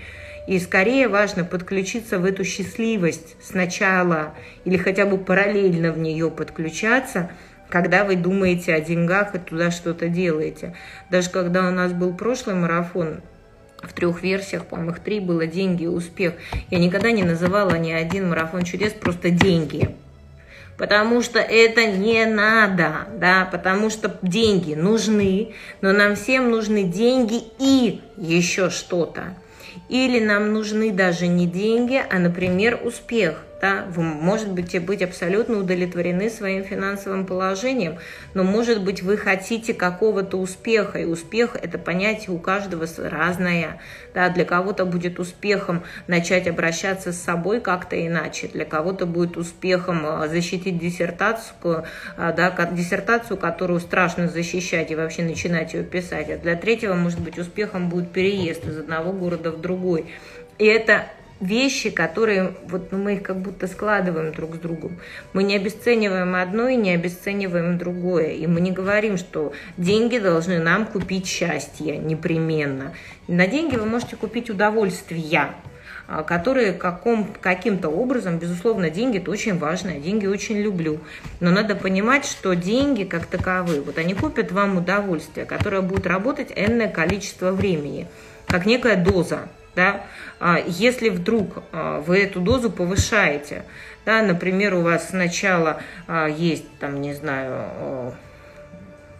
S1: И скорее важно подключиться в эту счастливость сначала или хотя бы параллельно в нее подключаться, когда вы думаете о деньгах и туда что-то делаете. Даже когда у нас был прошлый марафон, в трех версиях, по-моему, их три было «Деньги и успех». Я никогда не называла ни один марафон чудес просто «деньги». Потому что это не надо, да, потому что деньги нужны, но нам всем нужны деньги и еще что-то. Или нам нужны даже не деньги, а, например, успех – да, вы можете быть абсолютно удовлетворены своим финансовым положением, но, может быть, вы хотите какого-то успеха, и успех – это понятие у каждого разное. Да, для кого-то будет успехом начать обращаться с собой как-то иначе, для кого-то будет успехом а, защитить диссертацию, а, да, диссертацию, которую страшно защищать и вообще начинать ее писать, а для третьего, может быть, успехом будет переезд из одного города в другой. И это вещи, которые вот ну, мы их как будто складываем друг с другом. Мы не обесцениваем одно и не обесцениваем другое. И мы не говорим, что деньги должны нам купить счастье непременно. На деньги вы можете купить удовольствие а, которые каком, каким-то образом, безусловно, деньги это очень важно, деньги очень люблю. Но надо понимать, что деньги как таковые, вот они купят вам удовольствие, которое будет работать энное количество времени, как некая доза да, а если вдруг а, вы эту дозу повышаете, да, например, у вас сначала а, есть, там, не знаю,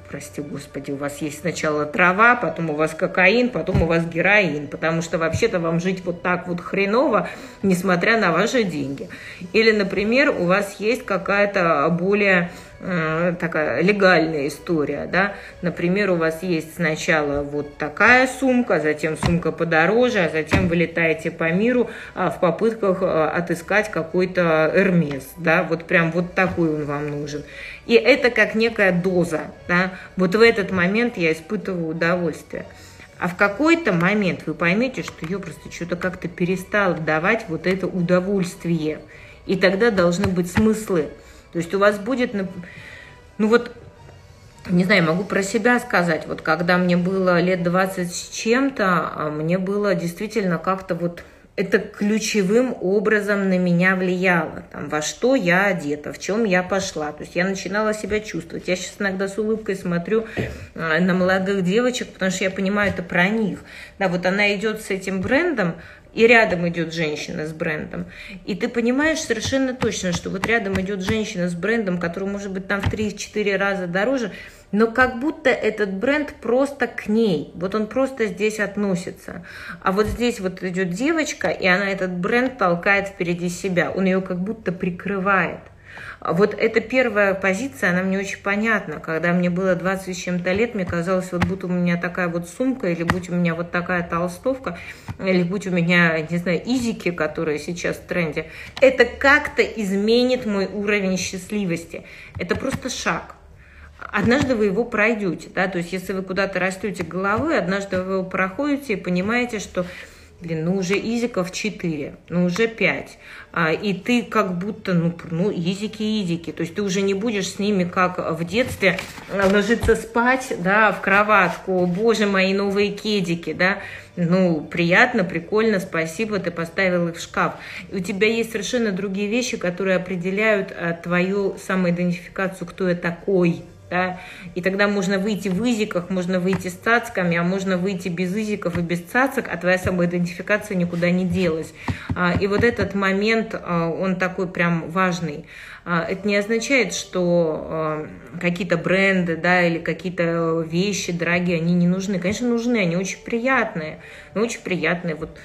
S1: прости господи, у вас есть сначала трава, потом у вас кокаин, потом у вас героин, потому что вообще-то вам жить вот так вот хреново, несмотря на ваши деньги. Или, например, у вас есть какая-то более Э, такая легальная история, да, например, у вас есть сначала вот такая сумка, затем сумка подороже, а затем вы летаете по миру а, в попытках а, отыскать какой-то Эрмес, да, вот прям вот такой он вам нужен. И это как некая доза, да, вот в этот момент я испытываю удовольствие. А в какой-то момент вы поймете, что ее просто что-то как-то перестало давать вот это удовольствие. И тогда должны быть смыслы. То есть у вас будет, ну вот, не знаю, могу про себя сказать, вот когда мне было лет 20 с чем-то, а мне было действительно как-то вот это ключевым образом на меня влияло. Там, во что я одета, в чем я пошла. То есть я начинала себя чувствовать. Я сейчас иногда с улыбкой смотрю а, на молодых девочек, потому что я понимаю, это про них. Да, вот она идет с этим брендом, и рядом идет женщина с брендом. И ты понимаешь совершенно точно, что вот рядом идет женщина с брендом, который может быть там в 3-4 раза дороже, но как будто этот бренд просто к ней, вот он просто здесь относится. А вот здесь вот идет девочка, и она этот бренд толкает впереди себя, он ее как будто прикрывает. Вот эта первая позиция, она мне очень понятна. Когда мне было 20 с чем-то лет, мне казалось, вот будь у меня такая вот сумка, или будь у меня вот такая толстовка, или будь у меня, не знаю, изики, которые сейчас в тренде, это как-то изменит мой уровень счастливости. Это просто шаг. Однажды вы его пройдете, да, то есть если вы куда-то растете головой, однажды вы его проходите и понимаете, что блин, ну уже изиков 4, ну уже 5. А, и ты как будто, ну, ну, изики-изики. То есть ты уже не будешь с ними, как в детстве, ложиться спать, да, в кроватку. Боже, мои новые кедики, да. Ну, приятно, прикольно, спасибо, ты поставил их в шкаф. И у тебя есть совершенно другие вещи, которые определяют а, твою самоидентификацию, кто я такой, да, и тогда можно выйти в изиках, можно выйти с цацками, а можно выйти без изиков и без цацок, а твоя самоидентификация никуда не делась. А, и вот этот момент, а, он такой прям важный. А, это не означает, что какие-то бренды, да, или какие-то вещи дорогие, они не нужны. Конечно, нужны, они очень приятные, но очень приятные. Вот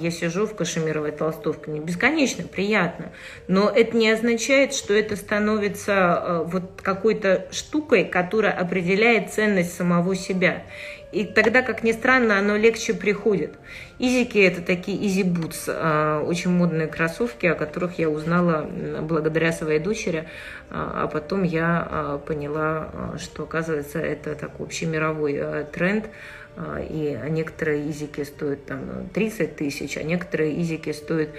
S1: я сижу в кашемировой толстовке, мне бесконечно приятно, но это не означает, что это становится вот какой-то штукой, которая определяет ценность самого себя. И тогда, как ни странно, оно легче приходит. Изики – это такие изи бутс, очень модные кроссовки, о которых я узнала благодаря своей дочери, а, а потом я а, поняла, а, что, оказывается, это такой общемировой тренд, и некоторые изики стоят там 30 тысяч, а некоторые изики стоят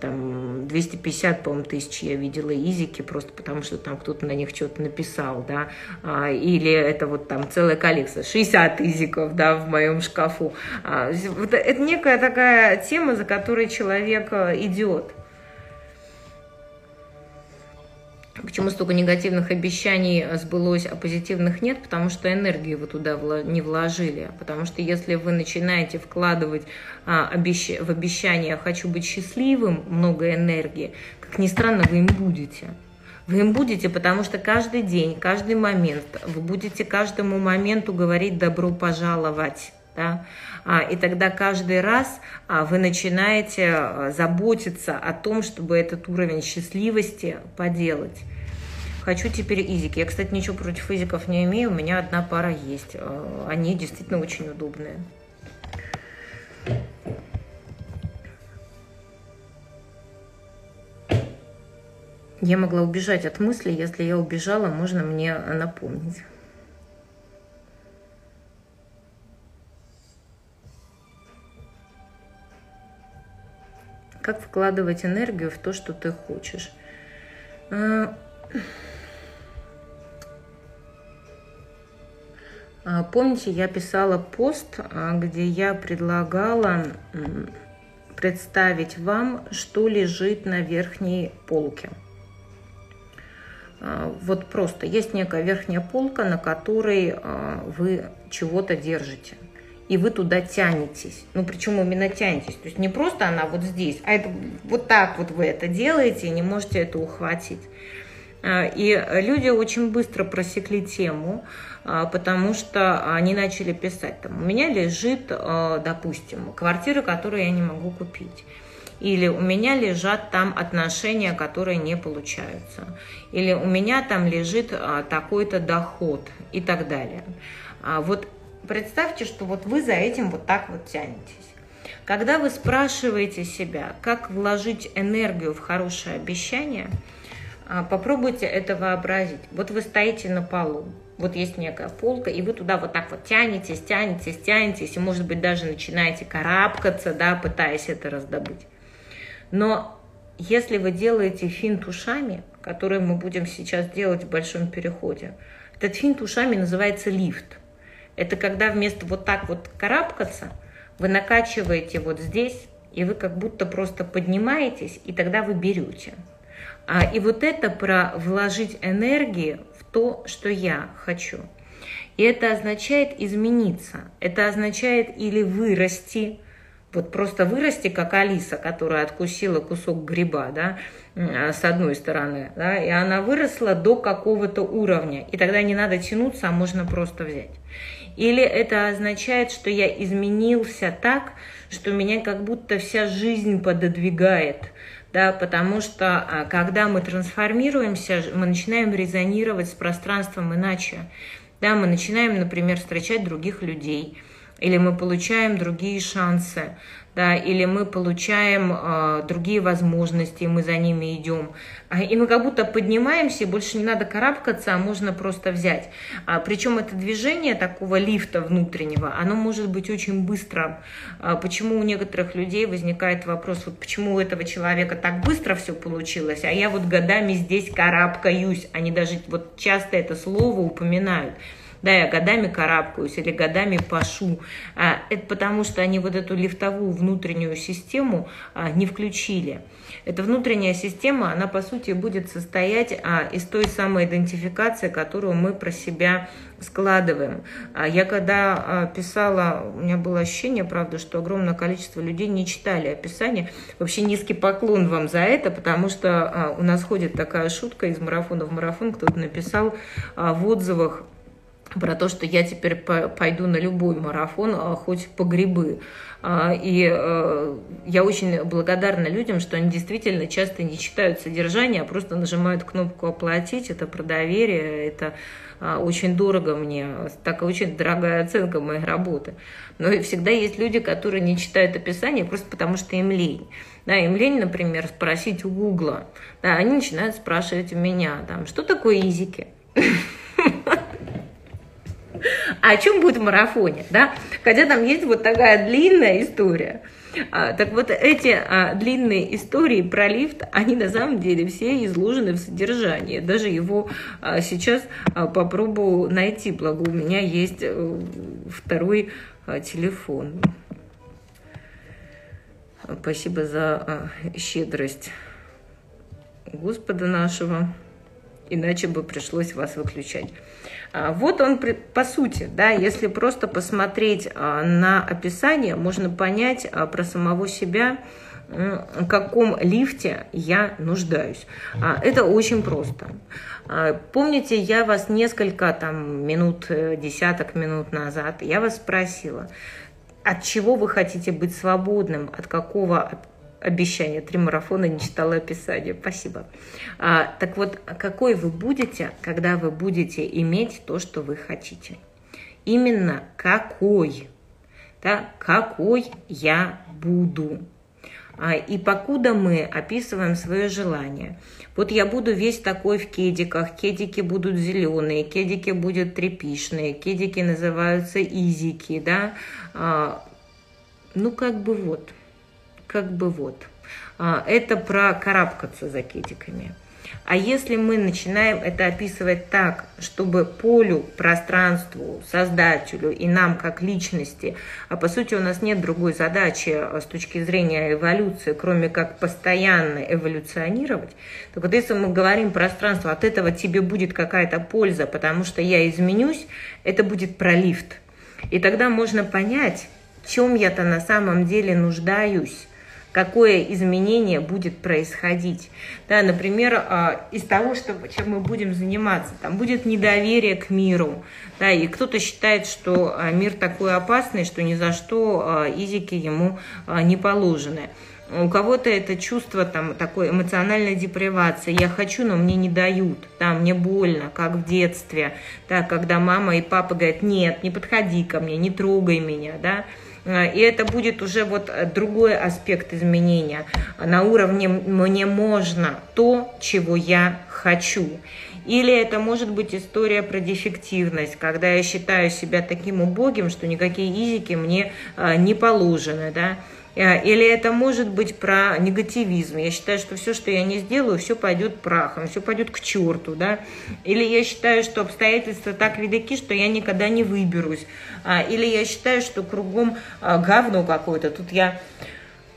S1: там 250, по-моему, тысяч я видела изики, просто потому что там кто-то на них что-то написал, да, а, или это вот там целая коллекция, 60 изиков, да, в моем шкафу. А, это некая такая тема, за которой человек э, идет. Почему столько негативных обещаний сбылось, а позитивных нет? Потому что энергию вы туда не вложили. Потому что если вы начинаете вкладывать а, обещ... в обещание «хочу быть счастливым» много энергии, как ни странно, вы им будете. Вы им будете, потому что каждый день, каждый момент, вы будете каждому моменту говорить «добро пожаловать». Да? А, и тогда каждый раз а, вы начинаете а, заботиться о том, чтобы этот уровень счастливости поделать. Хочу теперь изики. Я, кстати, ничего против изиков не имею, у меня одна пара есть. Они действительно очень удобные. Я могла убежать от мысли, если я убежала, можно мне напомнить. Как вкладывать энергию в то, что ты хочешь? А, а, помните, я писала пост, а, где я предлагала представить вам, что лежит на верхней полке. Вот просто есть некая верхняя полка, на которой вы чего-то держите и вы туда тянетесь. Ну, причем именно тянетесь. То есть не просто она вот здесь, а это вот так вот вы это делаете и не можете это ухватить. И люди очень быстро просекли тему, потому что они начали писать, там, у меня лежит, допустим, квартира, которую я не могу купить или у меня лежат там отношения, которые не получаются, или у меня там лежит а, такой-то доход и так далее. А, вот представьте, что вот вы за этим вот так вот тянетесь. Когда вы спрашиваете себя, как вложить энергию в хорошее обещание, а, попробуйте это вообразить. Вот вы стоите на полу, вот есть некая полка, и вы туда вот так вот тянетесь, тянетесь, тянетесь, и, может быть, даже начинаете карабкаться, да, пытаясь это раздобыть. Но если вы делаете финт ушами, который мы будем сейчас делать в большом переходе, этот финт ушами называется лифт. Это когда вместо вот так вот карабкаться, вы накачиваете вот здесь, и вы как будто просто поднимаетесь, и тогда вы берете. А, и вот это про вложить энергии в то, что я хочу. И это означает измениться. Это означает или вырасти, вот просто вырасти, как Алиса, которая откусила кусок гриба, да, с одной стороны, да, и она выросла до какого-то уровня, и тогда не надо тянуться, а можно просто взять. Или это означает, что я изменился так, что меня как будто вся жизнь пододвигает, да, потому что а, когда мы трансформируемся, мы начинаем резонировать с пространством иначе. Да, мы начинаем, например, встречать других людей, или мы получаем другие шансы, да, или мы получаем э, другие возможности, мы за ними идем. А, и мы как будто поднимаемся, и больше не надо карабкаться, а можно просто взять. А, причем это движение такого лифта внутреннего, оно может быть очень быстрым. А, почему у некоторых людей возникает вопрос, вот почему у этого человека так быстро все получилось, а я вот годами здесь карабкаюсь. Они даже вот часто это слово упоминают да, я годами карабкаюсь или годами пашу. А, это потому, что они вот эту лифтовую внутреннюю систему а, не включили. Эта внутренняя система, она по сути будет состоять а, из той самой идентификации, которую мы про себя складываем. Я когда писала, у меня было ощущение, правда, что огромное количество людей не читали описание. Вообще низкий поклон вам за это, потому что у нас ходит такая шутка из марафона в марафон, кто-то написал в отзывах, про то, что я теперь пойду на любой марафон, а, хоть по грибы. А, и э, я очень благодарна людям, что они действительно часто не читают содержание, а просто нажимают кнопку «Оплатить». Это про доверие, это а, очень дорого мне, такая очень дорогая оценка моей работы. Но всегда есть люди, которые не читают описание просто потому, что им лень. Да, им лень, например, спросить у Гугла. Да, они начинают спрашивать у меня, там, что такое изики? А о чем будет в марафоне, да? Хотя там есть вот такая длинная история. А, так вот, эти а, длинные истории про лифт, они на самом деле все изложены в содержании. Даже его а, сейчас а, попробую найти, благо у меня есть а, второй а, телефон. Спасибо за а, щедрость Господа нашего, иначе бы пришлось вас выключать. А, вот он, по сути, да, если просто посмотреть а, на описание, можно понять а, про самого себя, в каком лифте я нуждаюсь. Это очень просто. Помните, я вас несколько там минут, э, десяток минут назад, я вас спросила, от чего вы хотите быть свободным, от какого обещание, три марафона не читала описание. Спасибо. А, так вот, какой вы будете, когда вы будете иметь то, что вы хотите? Именно какой? Да, какой я буду? А, и покуда мы описываем свое желание, вот я буду весь такой в кедиках, кедики будут зеленые, кедики будут трепишные, кедики называются изики, да, а, ну как бы вот – как бы вот. А, это про карабкаться за кетиками. А если мы начинаем это описывать так, чтобы полю, пространству, создателю и нам как личности, а по сути у нас нет другой задачи а, с точки зрения эволюции, кроме как постоянно эволюционировать, то вот если мы говорим пространство, от этого тебе будет какая-то польза, потому что я изменюсь, это будет про лифт. И тогда можно понять, в чем я-то на самом деле нуждаюсь, какое изменение будет происходить. Да, например, из того, что, чем мы будем заниматься, там будет недоверие к миру, да, и кто-то считает, что мир такой опасный, что ни за что изики ему не положены. У кого-то это чувство там, такой эмоциональной депривации. Я хочу, но мне не дают. Да, мне больно, как в детстве. Да, когда мама и папа говорят, нет, не подходи ко мне, не трогай меня. Да. И это будет уже вот другой аспект изменения. На уровне «мне можно то, чего я хочу». Или это может быть история про дефективность, когда я считаю себя таким убогим, что никакие изики мне а, не положены, да, Э, или это может быть про негативизм. Я считаю, что все, что я не сделаю, все пойдет прахом, все пойдет к черту. Да? Или я считаю, что обстоятельства так велики, что я никогда не выберусь. А, или я считаю, что кругом а, говно какое-то. Тут я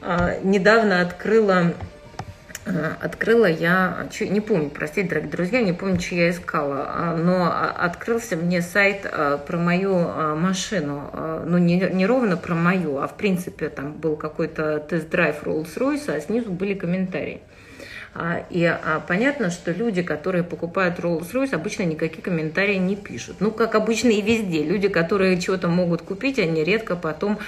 S1: а, недавно открыла Э, открыла я, не помню, простите, дорогие друзья, не помню, что я искала, а, но а, открылся мне сайт про мою машину, ну не, не ровно про мою, а в принципе там был какой-то тест-драйв Rolls-Royce, а снизу были комментарии. А, и понятно, что люди, которые покупают Rolls-Royce, обычно никакие комментарии не пишут. Ну, как обычно и везде. Люди, которые чего-то могут купить, они редко потом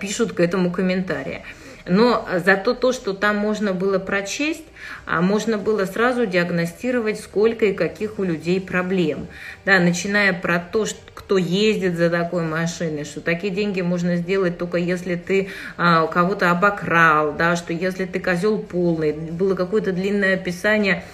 S1: пишут к этому комментарии. Но зато то, что там можно было прочесть, а можно было сразу диагностировать, сколько и каких у людей проблем. Да, начиная про то, что кто ездит за такой машиной, что такие деньги можно сделать только если ты а, кого-то обокрал, да, что если ты козел полный. Было какое-то длинное описание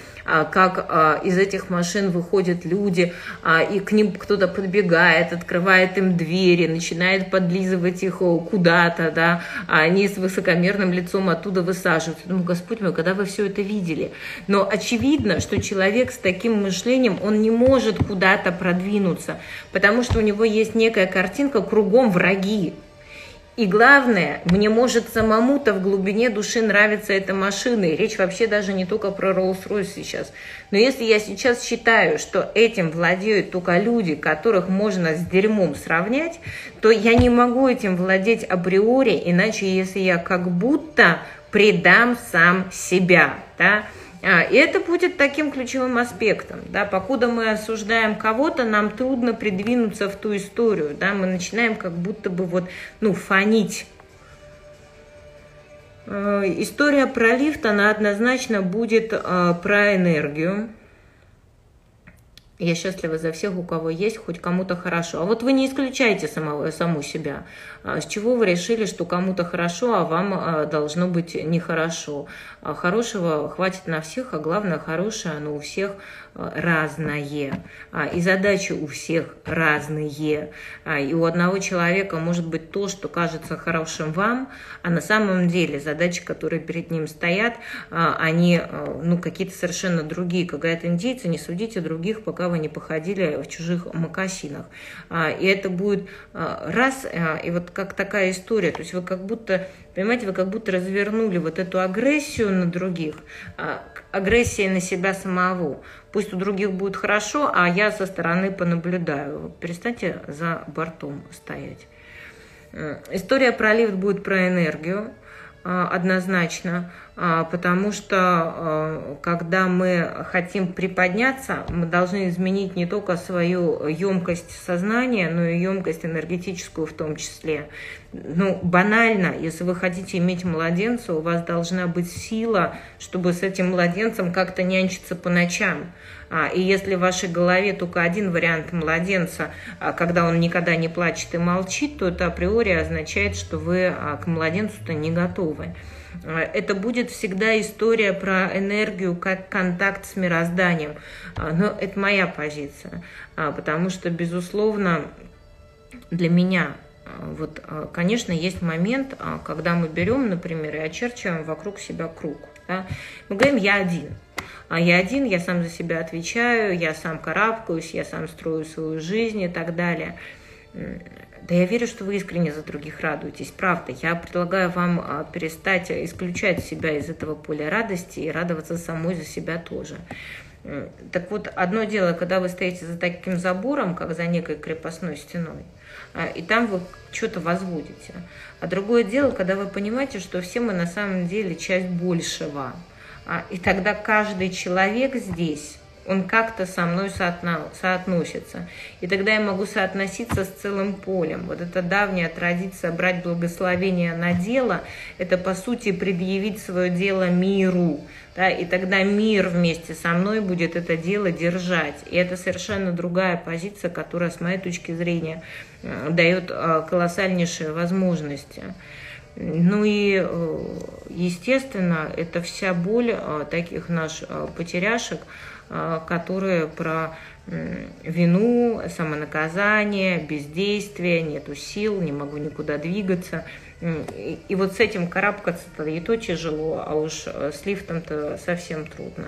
S1: как а, из этих машин выходят люди, а, и к ним кто-то подбегает, открывает им двери, начинает подлизывать их куда-то, да, а они с высокомерным лицом оттуда высаживаются. Ну, Господь мой, когда вы все это видели? Но очевидно, что человек с таким мышлением, он не может куда-то продвинуться, потому что у него есть некая картинка, кругом враги, и главное, мне может самому-то в глубине души нравится эта машина. И речь вообще даже не только про Rolls-Royce сейчас. Но если я сейчас считаю, что этим владеют только люди, которых можно с дерьмом сравнять, то я не могу этим владеть априори, иначе если я как будто предам сам себя. Да? А, и это будет таким ключевым аспектом. Да? Покуда мы осуждаем кого-то, нам трудно придвинуться в ту историю. Да? Мы начинаем как будто бы вот, ну, фонить. А, история про лифт, она однозначно будет а, про энергию. Я счастлива за всех, у кого есть, хоть кому-то хорошо. А вот вы не исключаете самого, саму себя. С чего вы решили, что кому-то хорошо, а вам должно быть нехорошо? Хорошего хватит на всех, а главное, хорошее, оно у всех разное, а, и задачи у всех разные. А, и у одного человека может быть то, что кажется хорошим вам, а на самом деле задачи, которые перед ним стоят, а, они ну, какие-то совершенно другие. Как говорят индейцы, не судите других, пока вы не походили в чужих макасинах. И это будет раз, и вот как такая история, то есть вы как будто Понимаете, вы как будто развернули вот эту агрессию на других, агрессия на себя самого. Пусть у других будет хорошо, а я со стороны понаблюдаю. Перестаньте за бортом стоять. История про лифт будет про энергию а, однозначно, потому что а, когда мы хотим приподняться, мы должны изменить не только свою емкость сознания, но и емкость энергетическую в том числе. Ну, банально, если вы хотите иметь младенца, у вас должна быть сила, чтобы с этим младенцем как-то нянчиться по ночам. А, и если в вашей голове только один вариант младенца, а, когда он никогда не плачет и молчит, то это априори означает, что вы а, к младенцу-то не готовы. Это будет всегда история про энергию как контакт с мирозданием. Но это моя позиция, потому что, безусловно, для меня вот, конечно, есть момент, когда мы берем, например, и очерчиваем вокруг себя круг. Да? Мы говорим «я один», а я один, я сам за себя отвечаю, я сам карабкаюсь, я сам строю свою жизнь и так далее. Да я верю, что вы искренне за других радуетесь, правда. Я предлагаю вам а, перестать исключать себя из этого поля радости и радоваться самой за себя тоже. Так вот, одно дело, когда вы стоите за таким забором, как за некой крепостной стеной, а, и там вы что-то возводите. А другое дело, когда вы понимаете, что все мы на самом деле часть большего. А, и тогда каждый человек здесь он как-то со мной соотносится. И тогда я могу соотноситься с целым полем. Вот эта давняя традиция брать благословение на дело, это по сути предъявить свое дело миру. Да, и тогда мир вместе со мной будет это дело держать. И это совершенно другая позиция, которая, с моей точки зрения, дает э, колоссальнейшие возможности. Ну и, э, естественно, это вся боль э, таких наших потеряшек, которые про вину, самонаказание, бездействие, нету сил, не могу никуда двигаться. И вот с этим карабкаться-то и то тяжело, а уж э, с лифтом-то совсем трудно.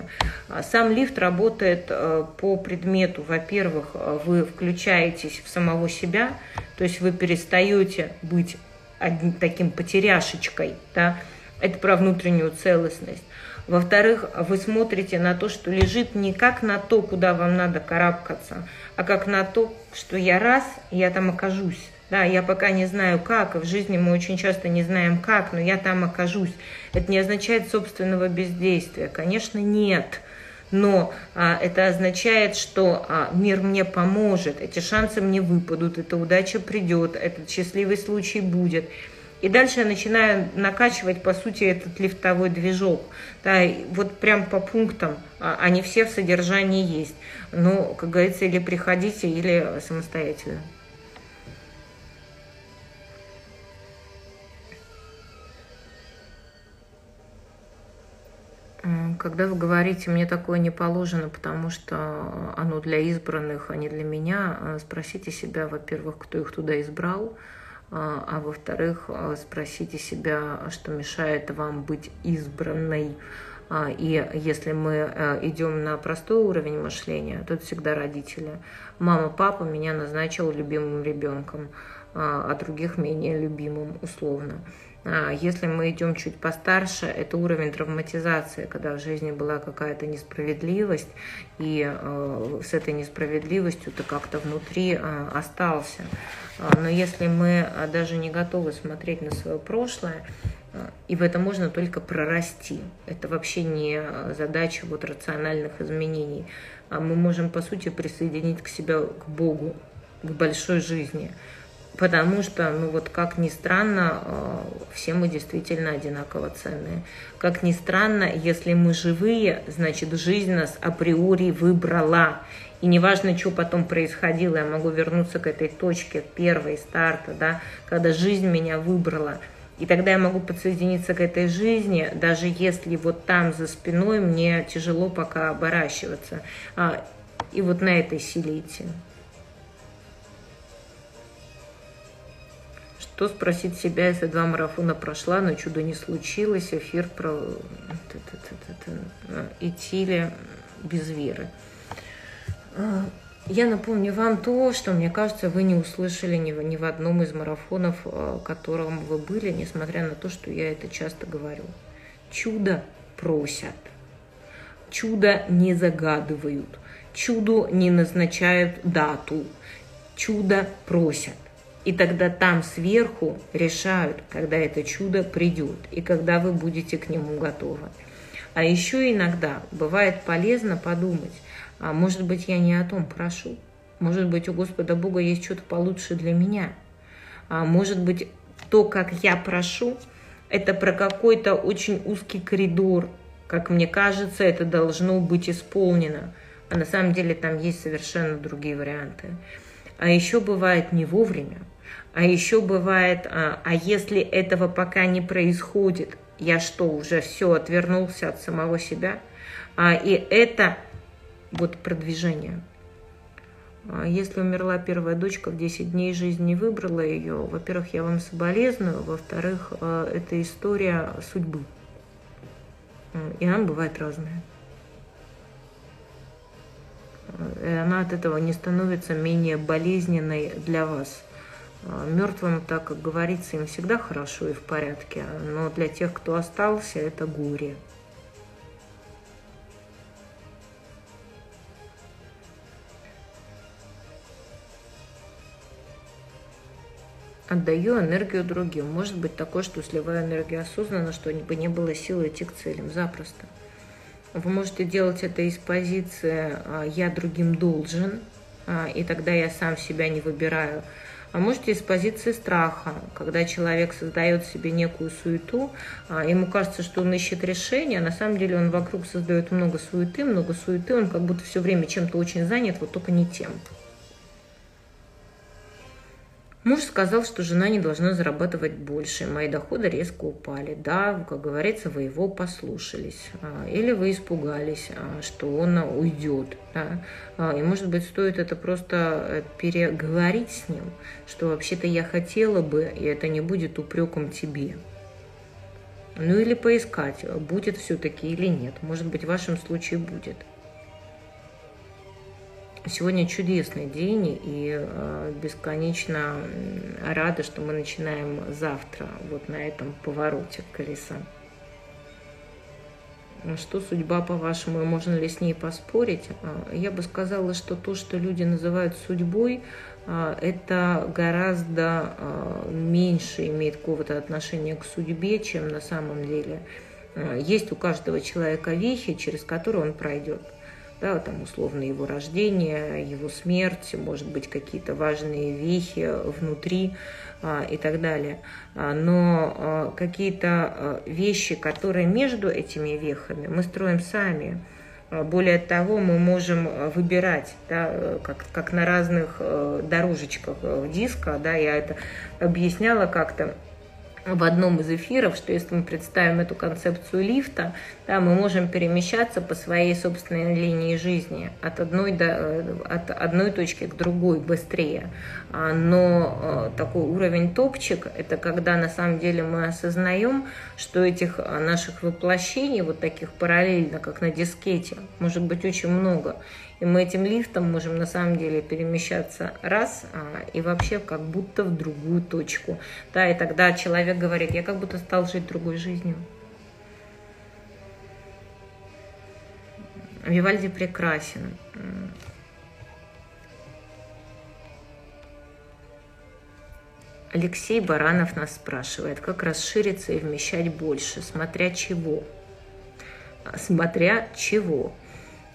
S1: А сам лифт работает э, по предмету. Во-первых, э, вы включаетесь в самого себя, то есть вы перестаете быть одним таким потеряшечкой, да, это про внутреннюю целостность. Во-вторых, вы смотрите на то, что лежит не как на то, куда вам надо карабкаться, а как на то, что я раз, я там окажусь. Да, я пока не знаю как, в жизни мы очень часто не знаем как, но я там окажусь. Это не означает собственного бездействия. Конечно, нет. Но а, это означает, что а, мир мне поможет, эти шансы мне выпадут, эта удача придет, этот счастливый случай будет. И дальше я начинаю накачивать, по сути, этот лифтовой движок. Да, вот прям по пунктам, а, они все в содержании есть. Ну, как говорится, или приходите, или самостоятельно. Когда вы говорите, мне такое не положено, потому что оно для избранных, а не для меня, а, спросите себя, во-первых, кто их туда избрал, а, а во-вторых, а, спросите себя, что мешает вам быть избранной. А, и если мы идем на простой уровень мышления, это всегда родители. Мама, папа меня назначил любимым ребенком, а других менее любимым условно. Если мы идем чуть постарше, это уровень травматизации, когда в жизни была какая-то несправедливость, и с этой несправедливостью ты как-то внутри остался. А, но если мы а, даже не готовы смотреть на свое прошлое, а, и в это можно только прорасти. Это вообще не задача вот рациональных изменений. Мы можем, по сути, присоединить к себе, к Богу, к большой жизни. Потому что, ну вот как ни странно, все мы действительно одинаково ценные. Как ни странно, если мы живые, значит жизнь нас априори выбрала. И неважно, что потом происходило, я могу вернуться к этой точке первой старта, да, когда жизнь меня выбрала. И тогда я могу подсоединиться к этой жизни, даже если вот там за спиной мне тяжело пока оборачиваться. А, и вот на этой силе идти. Что спросить себя, если два марафона прошла, но чудо не случилось, эфир про... Идти ли без веры? А, я напомню вам то, что, мне кажется, вы не услышали ни в, ни в одном из марафонов, в котором вы были, несмотря на то, что я это часто говорю. Чудо просят. Чудо не загадывают. Чудо не назначают дату. Чудо просят. И тогда там сверху решают, когда это чудо придет и когда вы будете к нему готовы. А еще иногда бывает полезно подумать, а может быть, я не о том прошу. Может быть, у Господа Бога есть что-то получше для меня. А может быть, то, как я прошу, это про какой-то очень узкий коридор. Как мне кажется, это должно быть исполнено. А на самом деле там есть совершенно другие варианты. А еще бывает не вовремя. А еще бывает, а, а если этого пока не происходит, я что, уже все отвернулся от самого себя? А, и это вот продвижение. А если умерла первая дочка в 10 дней жизни не выбрала ее, во-первых, я вам соболезную, во-вторых, э, это история судьбы. И она бывает разная. и она от этого не становится менее болезненной для вас. А, Мертвым, так как говорится, им всегда хорошо и в порядке, но для тех, кто остался, это горе. отдаю энергию другим. Может быть такое, что сливаю энергию осознанно, чтобы не было силы идти к целям запросто. Вы можете делать это из позиции а, «я другим должен», а, и тогда я сам себя не выбираю. А можете из позиции страха, когда человек создает себе некую суету, а, ему кажется, что он ищет решение, а на самом деле он вокруг создает много суеты, много суеты, он как будто все время чем-то очень занят, вот только не тем. Муж сказал, что жена не должна зарабатывать больше, мои доходы резко упали. Да, как говорится, вы его послушались. А, или вы испугались, а, что он уйдет. Да? А, и, может быть, стоит это просто э, переговорить с ним, что вообще-то я хотела бы, и это не будет упреком тебе. Ну или поискать, будет все-таки или нет. Может быть, в вашем случае будет. Сегодня чудесный день и э, бесконечно рада, что мы начинаем завтра вот на этом повороте колеса. Что судьба, по-вашему, можно ли с ней поспорить? А, я бы сказала, что то, что люди называют судьбой, а, это гораздо а, меньше имеет какого-то отношения к судьбе, чем на самом деле. Есть у каждого человека вехи, через которые он пройдет да, там условно его рождение, его смерть, может быть, какие-то важные вехи внутри а, и так далее. А, но а, какие-то а, вещи, которые между этими вехами, мы строим сами. А, более того, мы можем выбирать, да, как, как на разных э, дорожечках э, диска, да, я это объясняла как-то, в одном из эфиров, что если мы представим эту концепцию лифта, да, мы можем перемещаться по своей собственной линии жизни от одной, до, э, от одной точки к другой быстрее. А, но э, такой уровень топчик – это когда на самом деле мы осознаем, что этих э, наших воплощений, вот таких параллельно, как на дискете, может быть очень много. И мы этим лифтом можем на самом деле перемещаться раз а, и вообще как будто в другую точку. Да, и тогда человек говорит, я как будто стал жить другой жизнью. Вивальди прекрасен. Алексей Баранов нас спрашивает, как расшириться и вмещать больше, смотря чего. Смотря чего.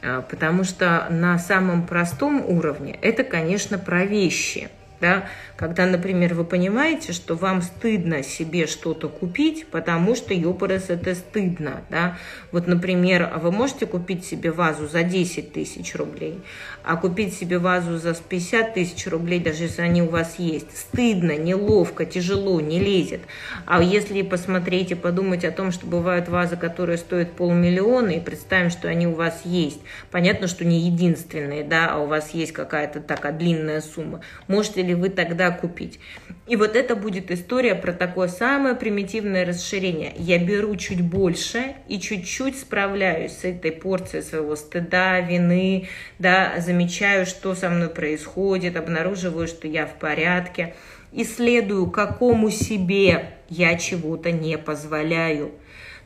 S1: А, потому что на самом простом уровне это, конечно, про вещи – да? Когда, например, вы понимаете, что вам стыдно себе что-то купить, потому что ёпарас это стыдно. Да? Вот, например, вы можете купить себе вазу за 10 тысяч рублей, а купить себе вазу за 50 тысяч рублей, даже если они у вас есть, стыдно, неловко, тяжело, не лезет. А если посмотреть и подумать о том, что бывают вазы, которые стоят полмиллиона, и представим, что они у вас есть, понятно, что не единственные, да, а у вас есть какая-то такая длинная сумма, можете ли вы тогда купить. И вот это будет история про такое самое примитивное расширение. Я беру чуть больше и чуть-чуть справляюсь с этой порцией своего стыда, вины, да, замечаю, что со мной происходит, обнаруживаю, что я в порядке, исследую, какому себе я чего-то не позволяю.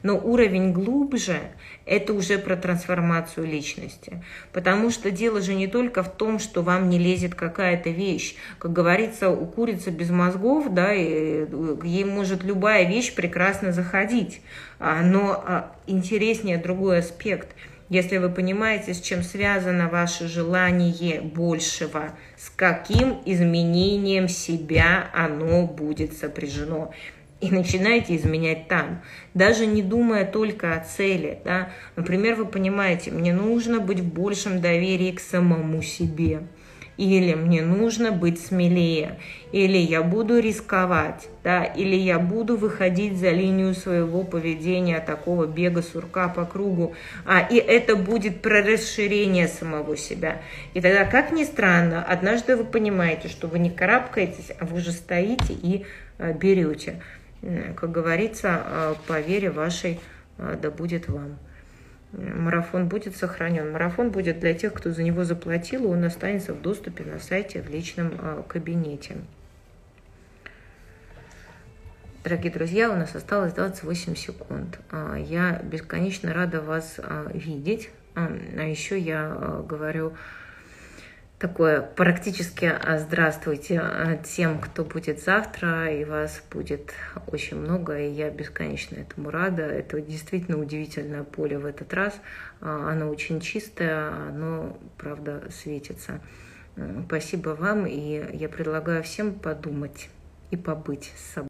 S1: Но уровень глубже это уже про трансформацию личности. Потому что дело же не только в том, что вам не лезет какая-то вещь. Как говорится, у курицы без мозгов, да, и ей может любая вещь прекрасно заходить. А, но а, интереснее другой аспект. Если вы понимаете, с чем связано ваше желание большего, с каким изменением себя оно будет сопряжено и начинаете изменять там, даже не думая только о цели. Да? Например, вы понимаете, мне нужно быть в большем доверии к самому себе. Или мне нужно быть смелее, или я буду рисковать, да, или я буду выходить за линию своего поведения, такого бега сурка по кругу, а, и это будет про расширение самого себя. И тогда, как ни странно, однажды вы понимаете, что вы не карабкаетесь, а вы уже стоите и а, берете. Как говорится, э, по вере вашей э, да будет вам. Марафон будет сохранен. Марафон будет для тех, кто за него заплатил, и он останется в доступе на сайте в личном э, кабинете. Дорогие друзья, у нас осталось 28 секунд. Я бесконечно рада вас видеть. А еще я говорю такое практически а, здравствуйте а, тем, кто будет завтра, и вас будет очень много, и я бесконечно этому рада. Это действительно удивительное поле в этот раз. А, оно очень чистое, оно, правда, светится. Спасибо вам, и я предлагаю всем подумать и побыть с собой.